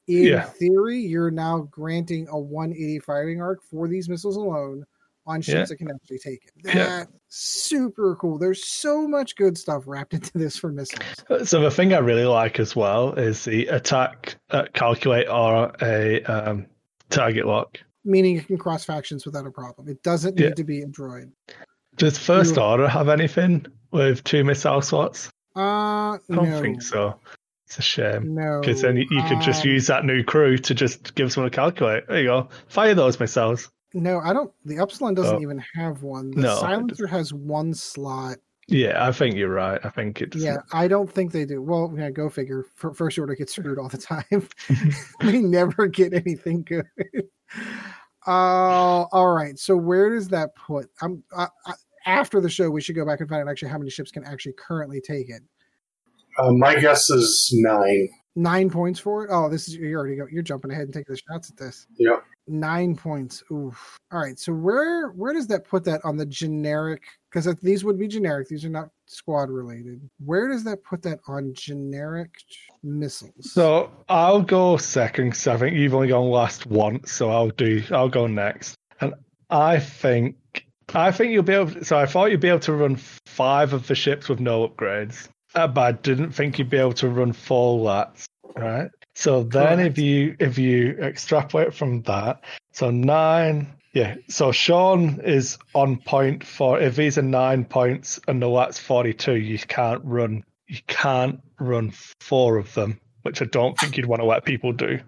in Yeah. theory, you're now granting a 180 firing arc for these missiles alone on ships Yeah. that can actually take it. Yeah. Super cool. There's so much good stuff wrapped into this for missiles. So the thing I really like as well is the attack uh, calculate or a um, target lock. Meaning it can cross factions without a problem. It doesn't Yeah. need to be a droid. Does First You- Order have anything with two missile slots? Uh I don't no. think so. It's a shame. No. Because then you, you could just Um, use that new crew to just give someone a calculate. There you go. Fire those missiles. No, I don't. The Upsilon doesn't Oh. even have one. The No, it Silencer has one slot. Yeah, I think you're right. I think it's Yeah, I don't think they do. Well, yeah, go figure. First order gets screwed all the time. they never get anything good. Uh, all right. So where does that put? I'm I, I, after the show. We should go back and find out actually how many ships can actually currently take it. Uh, my guess is nine. Nine points for it. Oh, this is you already go. You're jumping ahead and taking the shots at this. Yep. Nine points. Oof. All right. So where where does that put that on the generic? Because these would be generic. These are not squad related. Where does that put that on generic missiles? So I'll go second because I think you've only gone last once. So I'll do. I'll go next, and I think I think you'll be able. To, so I thought you'd be able to run five of the ships with no upgrades, uh, but I didn't think you'd be able to run four lats. Right. So then, Correct. if you if you extrapolate from that, so nine. Yeah, so Sean is on point for if these are nine points and the lat's forty-two, you can't run you can't run four of them, which I don't think you'd want to let people do.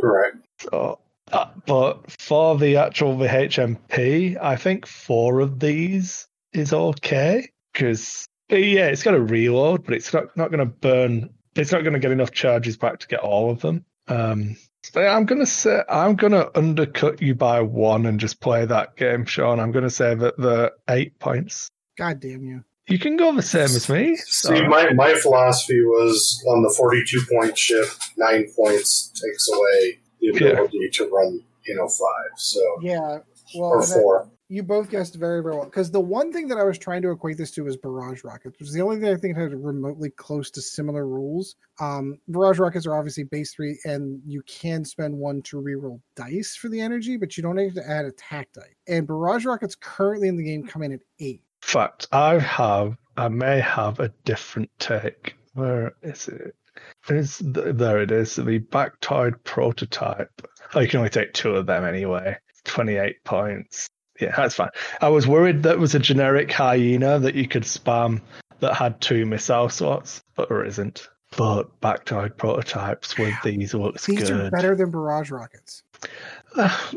Correct. So, uh, but for the actual the HMP, I think four of these is okay because yeah, it's got a reload, but it's not not going to burn. It's not going to get enough charges back to get all of them. Um, so I'm going to say I'm going to undercut you by one and just play that game, Sean. I'm going to say that the eight points. God damn you. You can go the same as me. See, my, my philosophy was on the 42 point ship, nine points takes away the Yeah. ability to run, you know, five. So, Yeah. Well, or and that- four. you both guessed very, very well. Because the one thing that I was trying to equate this to was barrage rockets, which is the only thing I think had remotely close to similar rules. Um, barrage rockets are obviously base three, and you can spend one to reroll dice for the energy, but you don't have to add attack dice. And barrage rockets currently in the game come in at eight. fact, I have, I may have a different take. Where is it? Is th- there it is. The Baktoid prototype. Oh, you can only take two of them anyway. Twenty-eight points. Yeah, that's fine. I was worried that was a generic hyena that you could spam that had two missile slots, but there isn't. But Baktoid prototypes with these looks These good. are better than barrage rockets.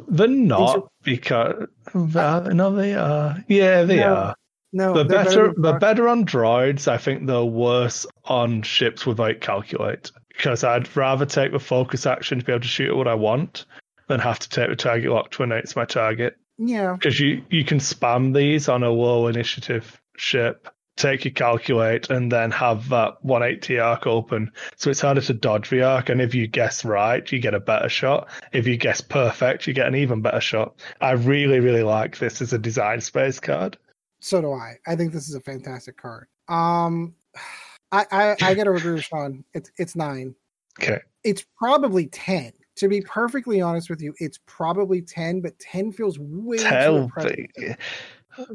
They're not are- because uh, no, they are. Yeah, they No, are. No, The they're better, than the better on droids. I think they're worse on ships without calculate because I'd rather take the focus action to be able to shoot at what I want than have to take the target lock to announce my target. Yeah, Because you you can spam these on a low initiative ship, take your calculate, and then have that 180 arc open. So it's harder to dodge the arc. And if you guess right, you get a better shot. If you guess perfect, you get an even better shot. I really really like this as a design space card. So do I. I think this is a fantastic card. Um, I I, I got to agree with Sean. It's it's nine. Okay. it's probably 10 to be perfectly honest with you it's probably 10 but 10 feels way too Tell impressive. me,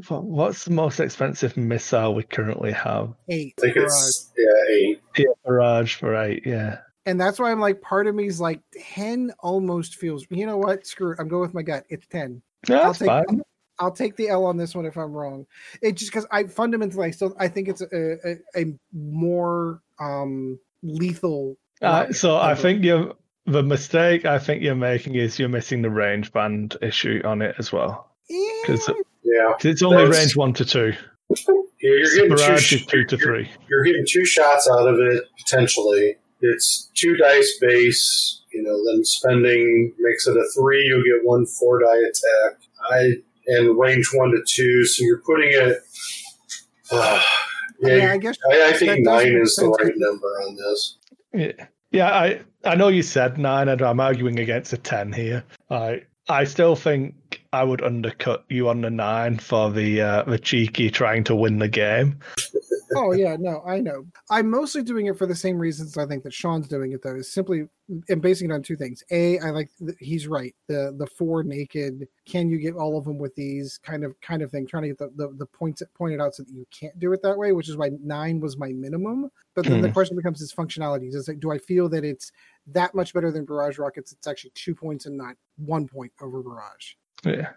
what's the most expensive missile we currently have? eight I think for it's, yeah, eight. Yeah, Barrage for eight. Yeah. and that's why i'm like part of me's like 10 almost feels you know what screw it i'm going with my gut it's 10 No, I'll that's take fine. I'll take the L on this one if I'm wrong. It just because I fundamentally I still I think it's a, a, a more um lethal. Uh, so I think you're the mistake I think you're making is you're missing the range band issue on it as well. Eh, 'Cause Yeah. It's only That's- range one to two. Yeah, you're getting two, is sh- two to you're- three. you're getting two shots out of it potentially. It's two dice base, you know. Then spending makes it a three. You'll get one four die attack. I and range one to two, so you're putting it. Uh, yeah, yeah, I guess I, I think nine is the right number on this. Yeah, yeah. I I know you said nine, and I'm arguing against a ten here. I I still think I would undercut you on the nine for the uh, the cheeky trying to win the game. Oh yeah, no, I know. I'm mostly doing it for the same reasons I think that Sean's doing it though. Is simply and basing it on two things. A, I like he's right. The the four naked. Can you get all of them with these kind of kind of thing? Trying to get the the, the points pointed out so that you can't do it that way, which is why nine was my minimum. But then the Hmm. question becomes its functionality. Does it, do I feel that it's that much better than Barrage Rockets? It's actually two points and not one point over Barrage. Yeah.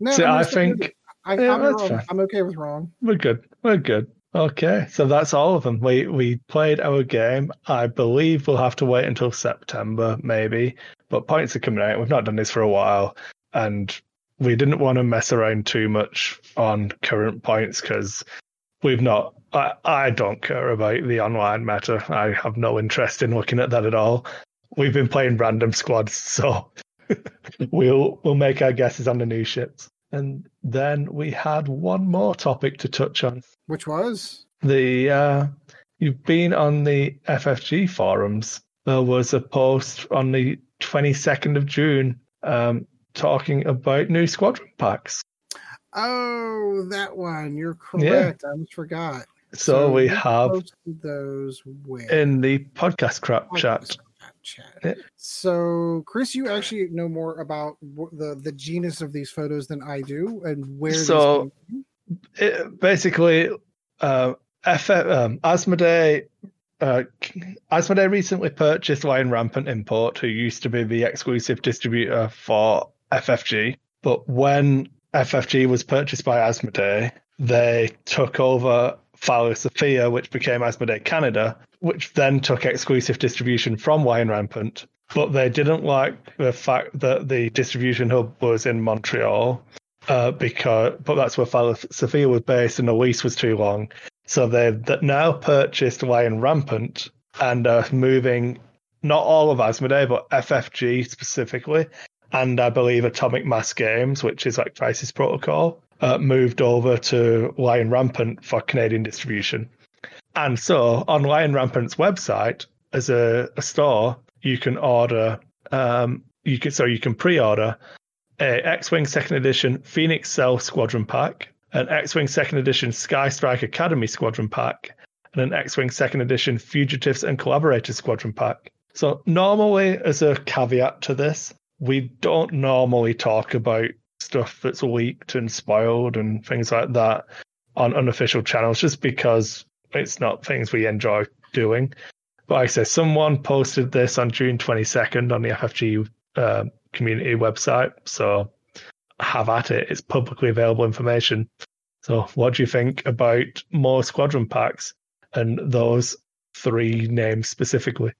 No, gonna I think. I, yeah, I'm, that's wrong. I'm okay with wrong. we're good. We're good. Okay, so that's all of them. We we played our game. I believe we'll have to wait until September, maybe. But points are coming out. We've not done this for a while, and we didn't want to mess around too much on current points because we've not. I, I don't care about the online meta. I have no interest in looking at that at all. We've been playing random squads, so we'll we'll make our guesses on the new ships. And then we had one more topic to touch on. Which was The uh, you've been on the FFG forums. There was a post on the 22nd of June um, talking about new squadron packs. oh that one. You're Yeah. correct. I almost forgot. So, we have those where in the podcast crap Oh, chat. Chat. chat. So, Chris, you actually know more about the the genus of these photos than I do, and where. So- It, basically, uh, F- um, Asmodee. Uh, Asmodee recently purchased Lion Rampant Import, who used to be the exclusive distributor for FFG. But when FFG was purchased by Asmodee, they took over Filosofia, which became Asmodee Canada, which then took exclusive distribution from Lion Rampant. But they didn't like the fact that the distribution hub was in Montreal, uh, because but that's where Sophia was based, and the lease was too long. So they've that now purchased Lion Rampant and are moving not all of Asmodee, but FFG specifically, and I believe Atomic Mass Games, which is like Crisis Protocol, uh, moved over to Lion Rampant for Canadian distribution. And so on Lion Rampant's website, as a, a store, you can order, um, you can so you can pre-order a X-wing Second Edition Phoenix Cell Squadron Pack, an X-wing Second Edition Sky Strike Academy Squadron Pack, and an X-wing Second Edition Fugitives and Collaborators Squadron Pack. So normally, as a caveat to this, we don't normally talk about stuff that's leaked and spoiled and things like that on unofficial channels, just because it's not things we enjoy doing. But like I say, someone posted this on June 22nd on the FFG uh, community website. So have at it. It's publicly available information. So what do you think about more squadron packs and those three names specifically?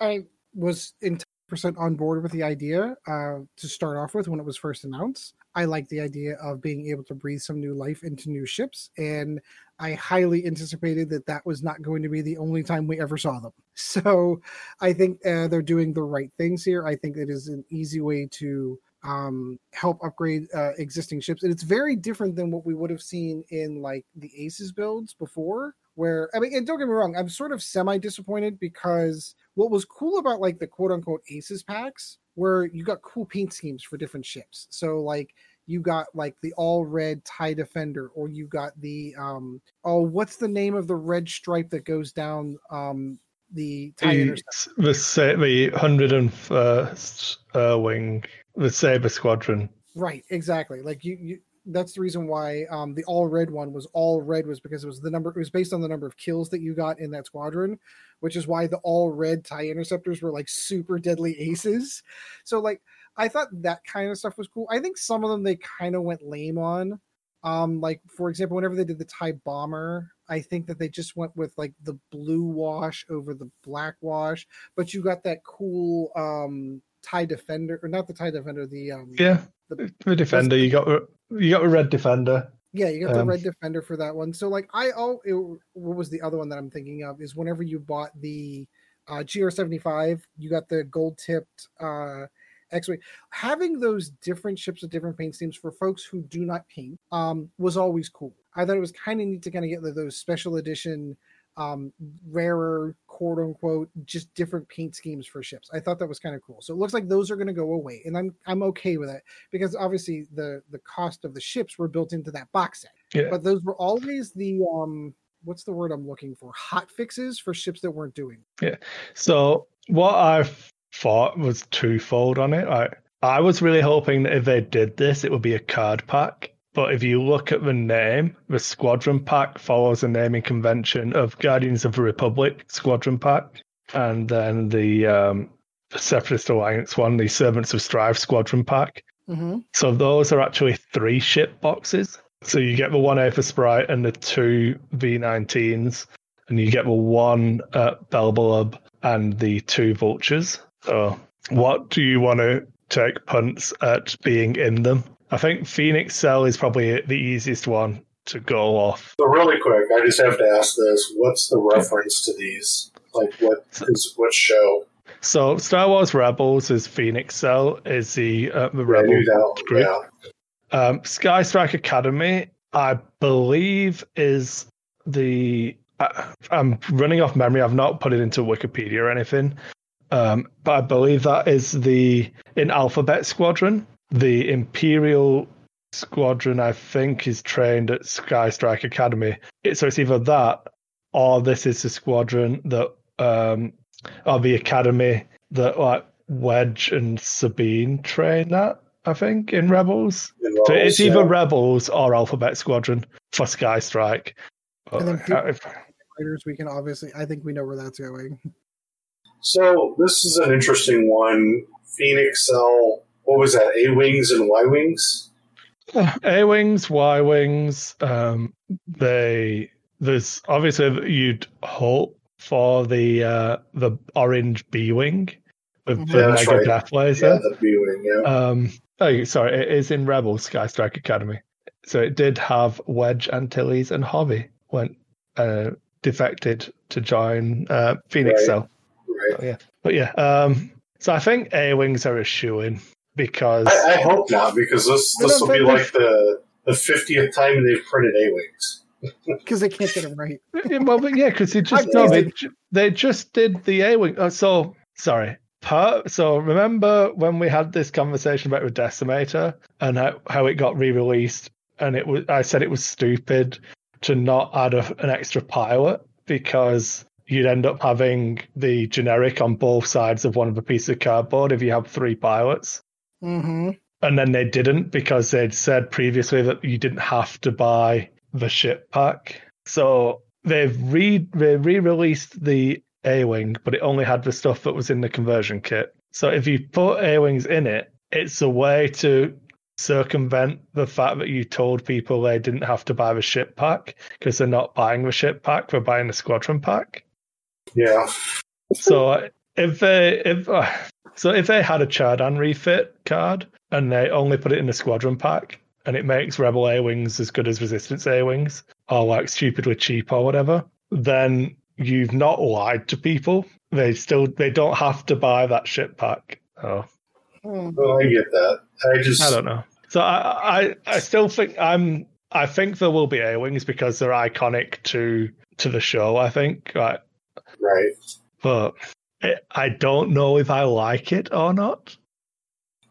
I was in percent on board with the idea uh, to start off with when it was first announced. I like the idea of being able to breathe some new life into new ships, and I highly anticipated that that was not going to be the only time we ever saw them. So I think uh, they're doing the right things here. I think it is an easy way to um, help upgrade uh, existing ships, and it's very different than what we would have seen in like the Aces builds before. Where I mean, and don't get me wrong, I'm sort of semi disappointed because what was cool about like the quote unquote Aces packs where you got cool paint schemes for different ships. So like you got like the all red tie defender or you got the um oh what's the name of the red stripe that goes down um the tie The, the, the 101st uh, wing, the Sabre Squadron. right exactly. Like you you that's the reason why um the all red one was all red was because it was the number it was based on the number of kills that you got in that squadron which is why the all red tie interceptors were like super deadly aces. So like i thought that kind of stuff was cool i think some of them they kind of went lame on um like for example whenever they did the tie bomber i think that they just went with like the blue wash over the black wash but you got that cool um tie defender or not the tie defender the um Yeah, The- the defender. You got you got a red defender. Yeah, you got the Um, red defender for that one. So like I oh it, what was the other one that I'm thinking of is whenever you bought the uh GR75, you got the gold tipped uh X-Wing. Having those different ships with different paint schemes for folks who do not paint um was always cool. I thought it was kind of neat to kind of get those special edition um rarer quote unquote just different paint schemes for ships. I thought that was kind of cool. So it looks like those are going to go away and I'm I'm okay with it because obviously the the cost of the ships were built into that box set Yeah. but those were always the um what's the word I'm looking for? Hot fixes for ships that weren't doing. Yeah. So what I thought was twofold on it. I I was really hoping that if they did this, it would be a card pack. But if you look at the name, the Squadron Pack follows the naming convention of Guardians of the Republic Squadron Pack, and then the um, Separatist Alliance one, the Servants of Strife Squadron Pack. Mm-hmm. So those are actually three ship boxes. So you get the one Aethersprite and the two V19s, and you get the one uh, Belbullab and the two Vultures. So what do you want to take punts at being in them? I think Phoenix Cell is probably the easiest one to go off. So really quick, I just have to ask this: What's the reference to these? Like, what is what show? So Star Wars Rebels is Phoenix Cell is the uh, the Rebel group. Yeah, Um, Sky Strike Academy, I believe, is the. I, I'm running off memory. I've not put it into Wikipedia or anything, um, but I believe that is the in Alphabet Squadron. The Imperial Squadron, I think, is trained at Sky Strike Academy. It, so it's either that or this is the squadron that, um, or the academy that like Wedge and Sabine train at. I think in Rebels. In So Rebels, it's either yeah. Rebels or Alphabet Squadron for Sky Strike. But, And then uh, if- we can obviously. I think we know where that's going. So this is an interesting one. Phoenix Cell. What was that? A wings and Y wings. A wings, Y wings, um, they there's obviously you'd hope for the uh, the orange B wing with the Yeah, that's mega right. death laser. Yeah, the B wing. Yeah. Um, oh, sorry, it is in Rebel Sky Strike Academy. So it did have Wedge, Antilles, and Hobbie went uh, defected to join uh, Phoenix Right. Cell. Right. Oh, yeah, but yeah. Um, so I think A wings are a shoe in because I, I hope not, because this this will be think like the the fiftieth time they've printed A wings. Because they can't get them right. Yeah, well, but yeah, because they just no, they, they just did the A wing. Oh, so sorry. Part, so remember when we had this conversation about with Decimator and how, how it got re-released, and it was I said it was stupid to not add a, an extra pilot because you'd end up having the generic on both sides of one of a piece of cardboard if you have three pilots. Mm-hmm. And then they didn't because they'd said previously that you didn't have to buy the ship pack. So they've re they re-released the A Wing, but it only had the stuff that was in the conversion kit. So if you put A Wings in it, it's a way to circumvent the fact that you told people they didn't have to buy the ship pack because they're not buying the ship pack, they're buying the squadron pack. Yeah. So uh, if they if uh, so if they had a Chardaan refit card and they only put it in the squadron pack and it makes Rebel A wings as good as Resistance A wings or like stupidly cheap or whatever, then you've not lied to people. They still they don't have to buy that ship pack. Oh, Hmm. Well, I get that. I just I don't know. So I I I still think I'm I think there will be A wings because they're iconic to to the show. I think right, right. but. I don't know if I like it or not.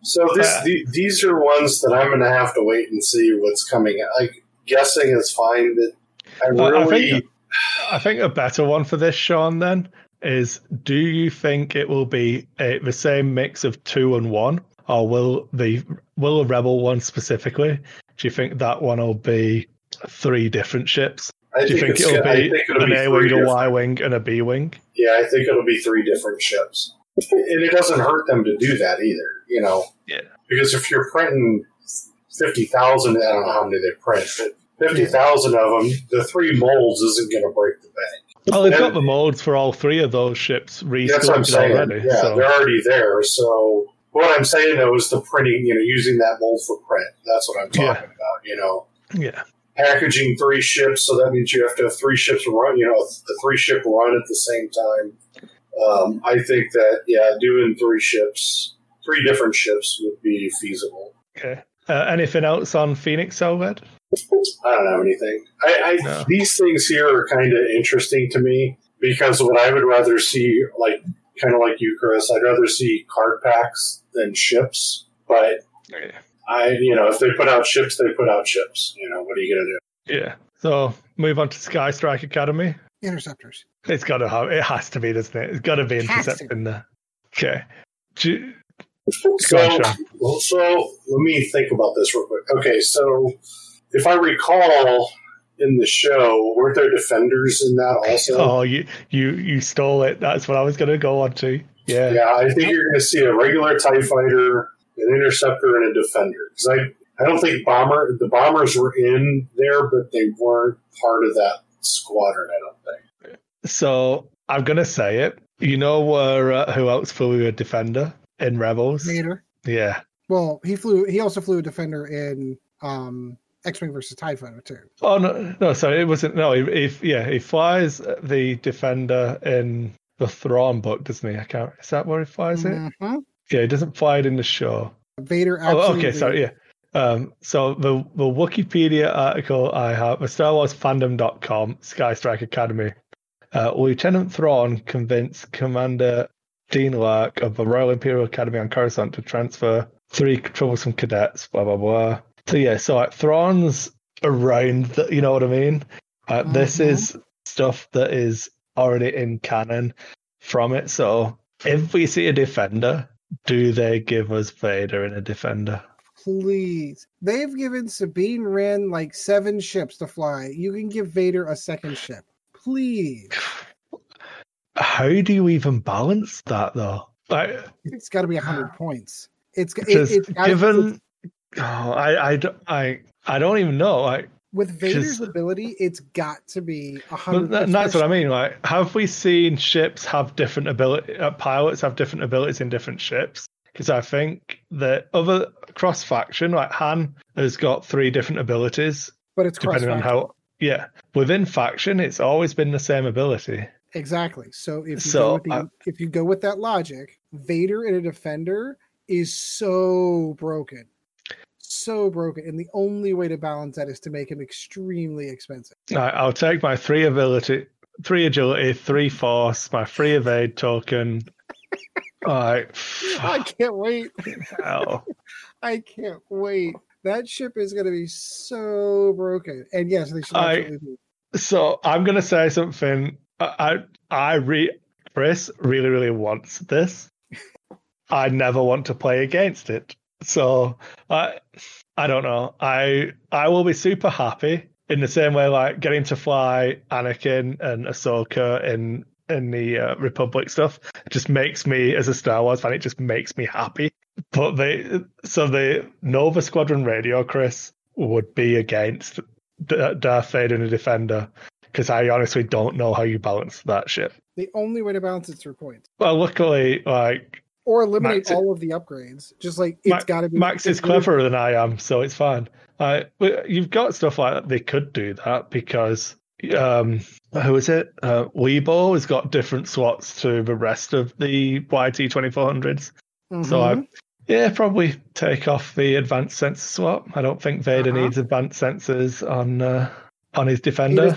So this Uh, the, these are ones that I'm going to have to wait and see what's coming. Like guessing is fine, but I Uh, I really think- I think a better one for this, Sean, then is do you think it will be a, the same mix of two and one, or will the will a rebel one specifically? Do you think that one will be three different ships? I Do you think it's- it'll be think it'll an be A wing, a Y wing, and a B wing? Yeah, I think it'll be three different ships, and it doesn't hurt them to do that either. You know, Yeah. because if you're printing fifty thousand, I don't know how many they print, but fifty thousand of them, the three molds isn't going to break the bank. Well, they've Yeah. got the molds for all three of those ships That's what I'm resculpted saying. already. yeah, so they're already there. So what I'm saying though is the printing, you know, using that mold for print. That's what I'm talking Yeah. about. You know, yeah, packaging three ships, so that means you have to have three ships run. You know, a three ship run at the same time. Um, I think that yeah, doing three ships, three different ships would be feasible. okay. Uh, anything else on Phoenix Elred? I don't have anything. I, I No. these things here are kind of interesting to me because what I would rather see, like kind of like you, Chris, I'd rather see card packs than ships. But I, you know, if they put out ships, they put out ships. You know, what are you gonna do? Yeah. So move on to Sky Strike Academy. Interceptors. It's got to have. It has to be, doesn't it? It's got to be Has to. intercepting there. Okay. Do, So, Gotcha. well, so let me think about this real quick. Okay, so if I recall in the show, weren't there defenders in that also? oh, you you you stole it. That's what I was going to go on to. Yeah. Yeah, I think you're going to see a regular Tie Fighter, an interceptor, and a defender. Because I, I don't think bomber the bombers were in there, but they weren't part of that squadron. I don't think. So I'm going to say it. You know where uh, who else flew a defender in Rebels? Vader. Yeah. Well, he flew. He also flew a defender in um, X-wing versus Tie Fighter too. Oh no, no, sorry, it wasn't. No, he, he yeah, he flies the defender in the Thrawn book, doesn't he? I can't. Is that where he flies it? Yeah, he doesn't fly it in the show. Vader. Oh, okay, sorry, yeah. Um, so the the Wikipedia article I have, the Star Wars Fandom.com, Sky Strike Academy. Uh, Lieutenant Thrawn convinced Commander Dean Lark of the Royal Imperial Academy on Coruscant to transfer three troublesome cadets. Blah blah blah. So yeah, so like Thrawn's around. The, you know what I mean? Uh, This Mhm. is stuff that is already in canon from it. So if we see a defender, do they give us Vader in a defender? Please. They've given Sabine Wren like seven ships to fly. You can give Vader a second ship. Please. How do you even balance that though? Like, It's got to be 100 points. It's, it, because it's gotta- given, oh, I, I, don't- I, I don't even know. Like, with Vader's ability, it's got to be 100 that, that's what I mean. Like, have we seen ships have different ability? Uh, pilots have different abilities in different ships. Because I think that other cross faction, like Han, has got three different abilities But it's depending on how. Yeah, within faction, it's always been the same ability. Exactly. So if you So, go with the, I- if you go with that logic, Vader in a defender is so broken. So broken. And the only way to balance that is to make him extremely expensive. I, I'll take my three ability, three agility, three force, my free evade token. Alright. I can't wait. hell. I can't wait. That ship is going to be so broken. And yes, they should I- absolutely be. So I'm gonna say something. I I, I re Chris really really wants this. I never want to play against it. So I I don't know. I I will be super happy in the same way like getting to fly Anakin and Ahsoka in in the uh, Republic stuff. It just makes me as a Star Wars fan. It just makes me happy. But they so the Nova Squadron radio, Chris, would be against Darth Vader and a defender because I honestly don't know how you balance that ship. The only way to balance it's through points. Well, luckily, like Or eliminate Max- all of the upgrades. Just like it's Max- got to be. Max is cleverer than I am, so it's fine. Uh, you've got stuff like that. They could do that because um, who is it? Uh, Leebo has got different slots to the rest of the YT twenty four hundreds. So Mhm. I, yeah, probably take off the advanced sensor swap. I don't think Vader Uh-huh. needs advanced sensors on uh, on his defender.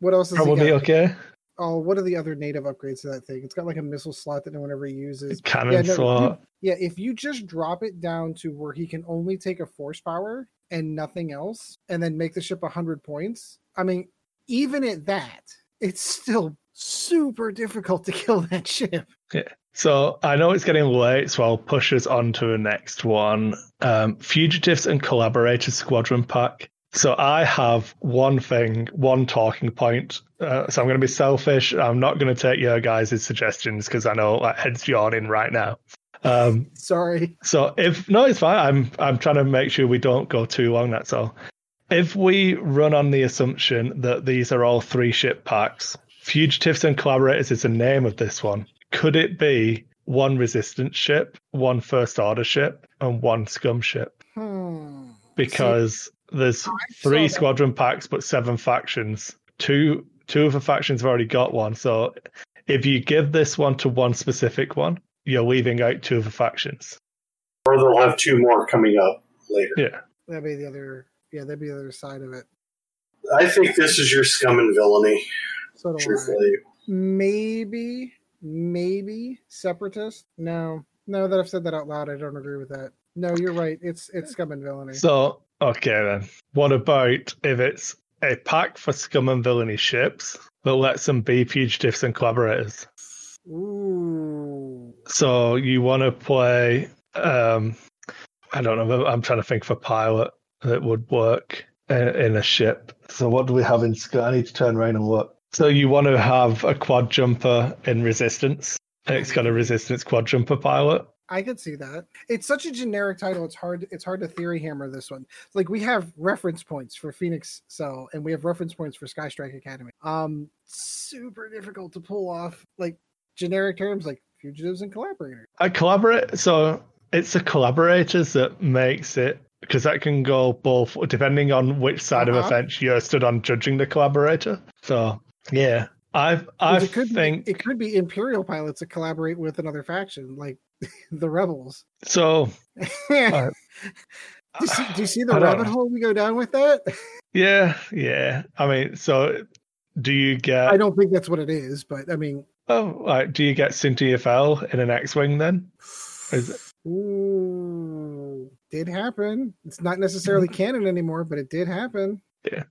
What else is Probably okay. Oh, what are the other native upgrades to that thing? It's got like a missile slot that no one ever uses. Cannon Yeah, no, slot. Yeah, if you just drop it down to where he can only take a force power and nothing else, and then make the ship 100 points, I mean, even at that, it's still super difficult to kill that ship. Yeah. So I know it's getting late, so I'll push us on to the next one. Um, Fugitives and Collaborators Squadron Pack. So I have one thing, one talking point. Uh, so I'm going to be selfish. I'm not going to take your guys' suggestions because I know like heads yawning right now. Um, Sorry. so if no, it's fine. I'm I'm trying to make sure we don't go too long. That's all. If we run on the assumption that these are all three ship packs, fugitives and collaborators is the name of this one. Could it be one resistance ship, one first order ship, and one scum ship? Hmm. Because there's oh, I three that. squadron packs but seven factions. Two two of the factions have already got one. So if you give this one to one specific one, you're leaving out two of the factions. Or they'll have two more coming up later. Yeah. That'd be the other. Yeah, that'd be the other side of it. I think this is your scum and villainy, So do I. truthfully. Maybe, maybe separatist. No, no. That I've said that out loud, I don't agree with that. No, you're right. It's it's scum and villainy. So okay then. What about if it's a pack for scum and villainy ships that lets them be fugitives and collaborators. Ooh. So you want to play. Um, I don't know. I'm trying to think of a pilot that would work in, in a ship. So what do we have in Scum? I need to turn around and look. So you want to have a quad jumper in resistance. It's got a resistance quad jumper pilot. I could see that. It's such a generic title. It's hard. It's hard to theory hammer this one. Like we have reference points for Phoenix Cell, and we have reference points for Sky Strike Academy. Um, super difficult to pull off like generic terms like fugitives and collaborators. I collaborate. So it's the collaborators that makes it because that can go both depending on which side Uh-huh. of a fence you're stood on judging the collaborator. So yeah, I've I it could think be, it could be Imperial pilots that collaborate with another faction, like the rebels. so. do, you see, do you see the rabbit know. hole we go down with that? Yeah, yeah. I mean, so do you get? I don't think that's what it is, but I mean, Oh, like, do you get Fel in an X-wing then? Is it, ooh, did happen. It's not necessarily canon anymore, but it did happen. Yeah.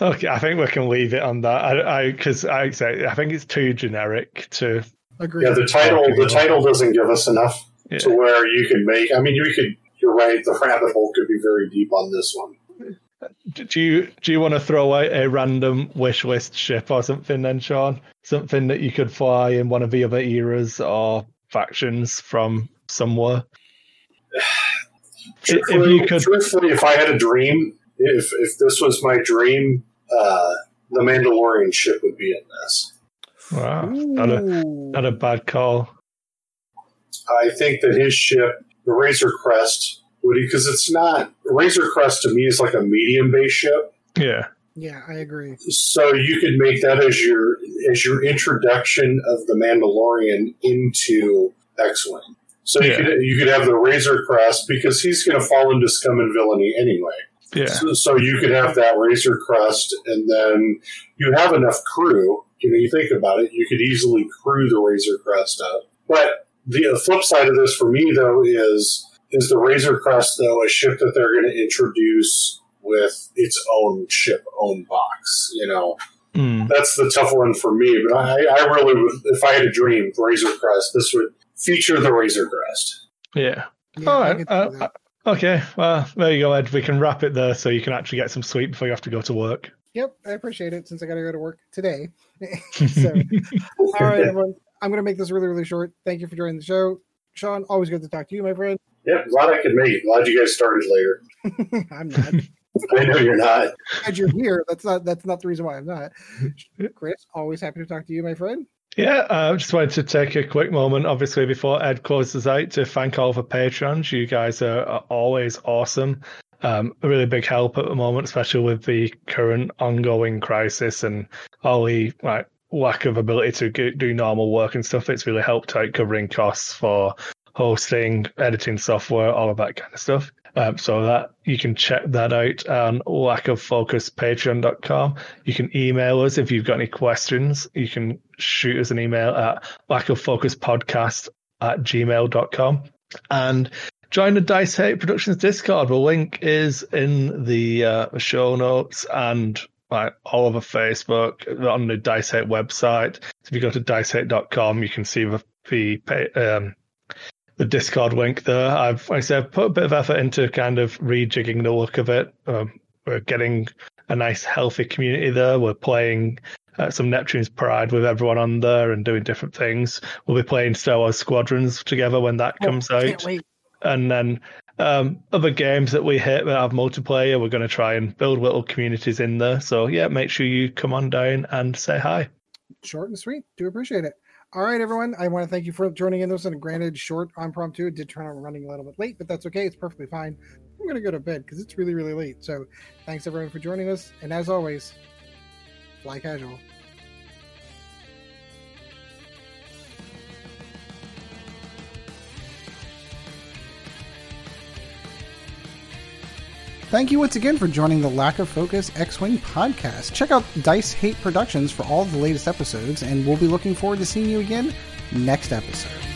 Okay, I think we can leave it on that. I, I, because I say I think it's too generic to. Agreed. Yeah, the title the title doesn't give us enough Yeah. to where you can make. I mean, you could. You're right. The rabbit hole could be very deep on this one. Do you do you want to throw out a random wish list ship or something then, Sean? Something that you could fly in one of the other eras or factions from somewhere. If- if Truthfully, you could- truthfully, if I had a dream, if if this was my dream, uh, the Mandalorian ship would be in this. Wow, not a not a bad call. I think that his ship, the Razor Crest, would because it's not Razor Crest to me is like a medium base ship. Yeah, Yeah, I agree. So you could make that as your as your introduction of the Mandalorian into X-wing. So you could you could have the Razor Crest because he's going to fall into scum and villainy anyway. yeah, So, so you could have that Razor Crest, and then you have enough crew. You know, you think about it, you could easily crew the Razor Crest up. But the flip side of this for me, though, is is the Razor Crest though a ship that they're going to introduce with its own ship, own box? You know, Mm, that's the tough one for me. But I, I really, would, if I had a dream, Razor Crest, this would feature the Razor Crest. yeah. Yeah, All I right. could see Uh, okay. Well, there you go, Ed. We can wrap it there, so you can actually get some sleep before you have to go to work. Yep, I appreciate it since I got to go to work today. so, all right, everyone. I'm going to make this really, really short. Thank you for joining the show. Sean, always good to talk to you, my friend. Yep, glad I could make. Glad you guys started later. I'm not. I know you're not. Glad you're here. That's not. That's not the reason why I'm not. Chris, always happy to talk to you, my friend. Yeah, I just wanted to take a quick moment, obviously, before Ed closes out, to thank all the patrons. You guys are, are always awesome. Um, a really big help at the moment, especially with the current ongoing crisis and all the like lack of ability to go- do normal work and stuff. It's really helped out covering costs for hosting, editing software, all of that kind of stuff. Um, so that you can check that out on lackoffocuspatreon.com. You can email us if you've got any questions. You can shoot us an email at lackoffocuspodcast at gmail.com. And join the Dice Hate Productions Discord. The link is in the uh, show notes and like all over Facebook on the Dice Hate website. So if you go to dicehate.com, you can see the, the um, the Discord link there. I've, like I said, put a bit of effort into kind of rejigging the look of it. Um, we're getting a nice, healthy community there. We're playing uh, some Neptune's Pride with everyone on there and doing different things. We'll be playing Star Wars Squadrons together when that comes Oh, out Can't wait. And then um, other games that we hit that have multiplayer, we're going to try and build little communities in there. So yeah, make sure you come on down and say hi. Short and sweet. Do appreciate it. All right, everyone. I want to thank you for joining in this and granted short impromptu. It did turn out running a little bit late, but that's okay. It's perfectly fine. I'm gonna go to bed because it's really, really late. So thanks everyone for joining us. And as always, fly casual. Thank you once again for joining the Lack of Focus X Wing podcast. Check out Dice Hate Productions for all the latest episodes, and we'll be looking forward to seeing you again next episode.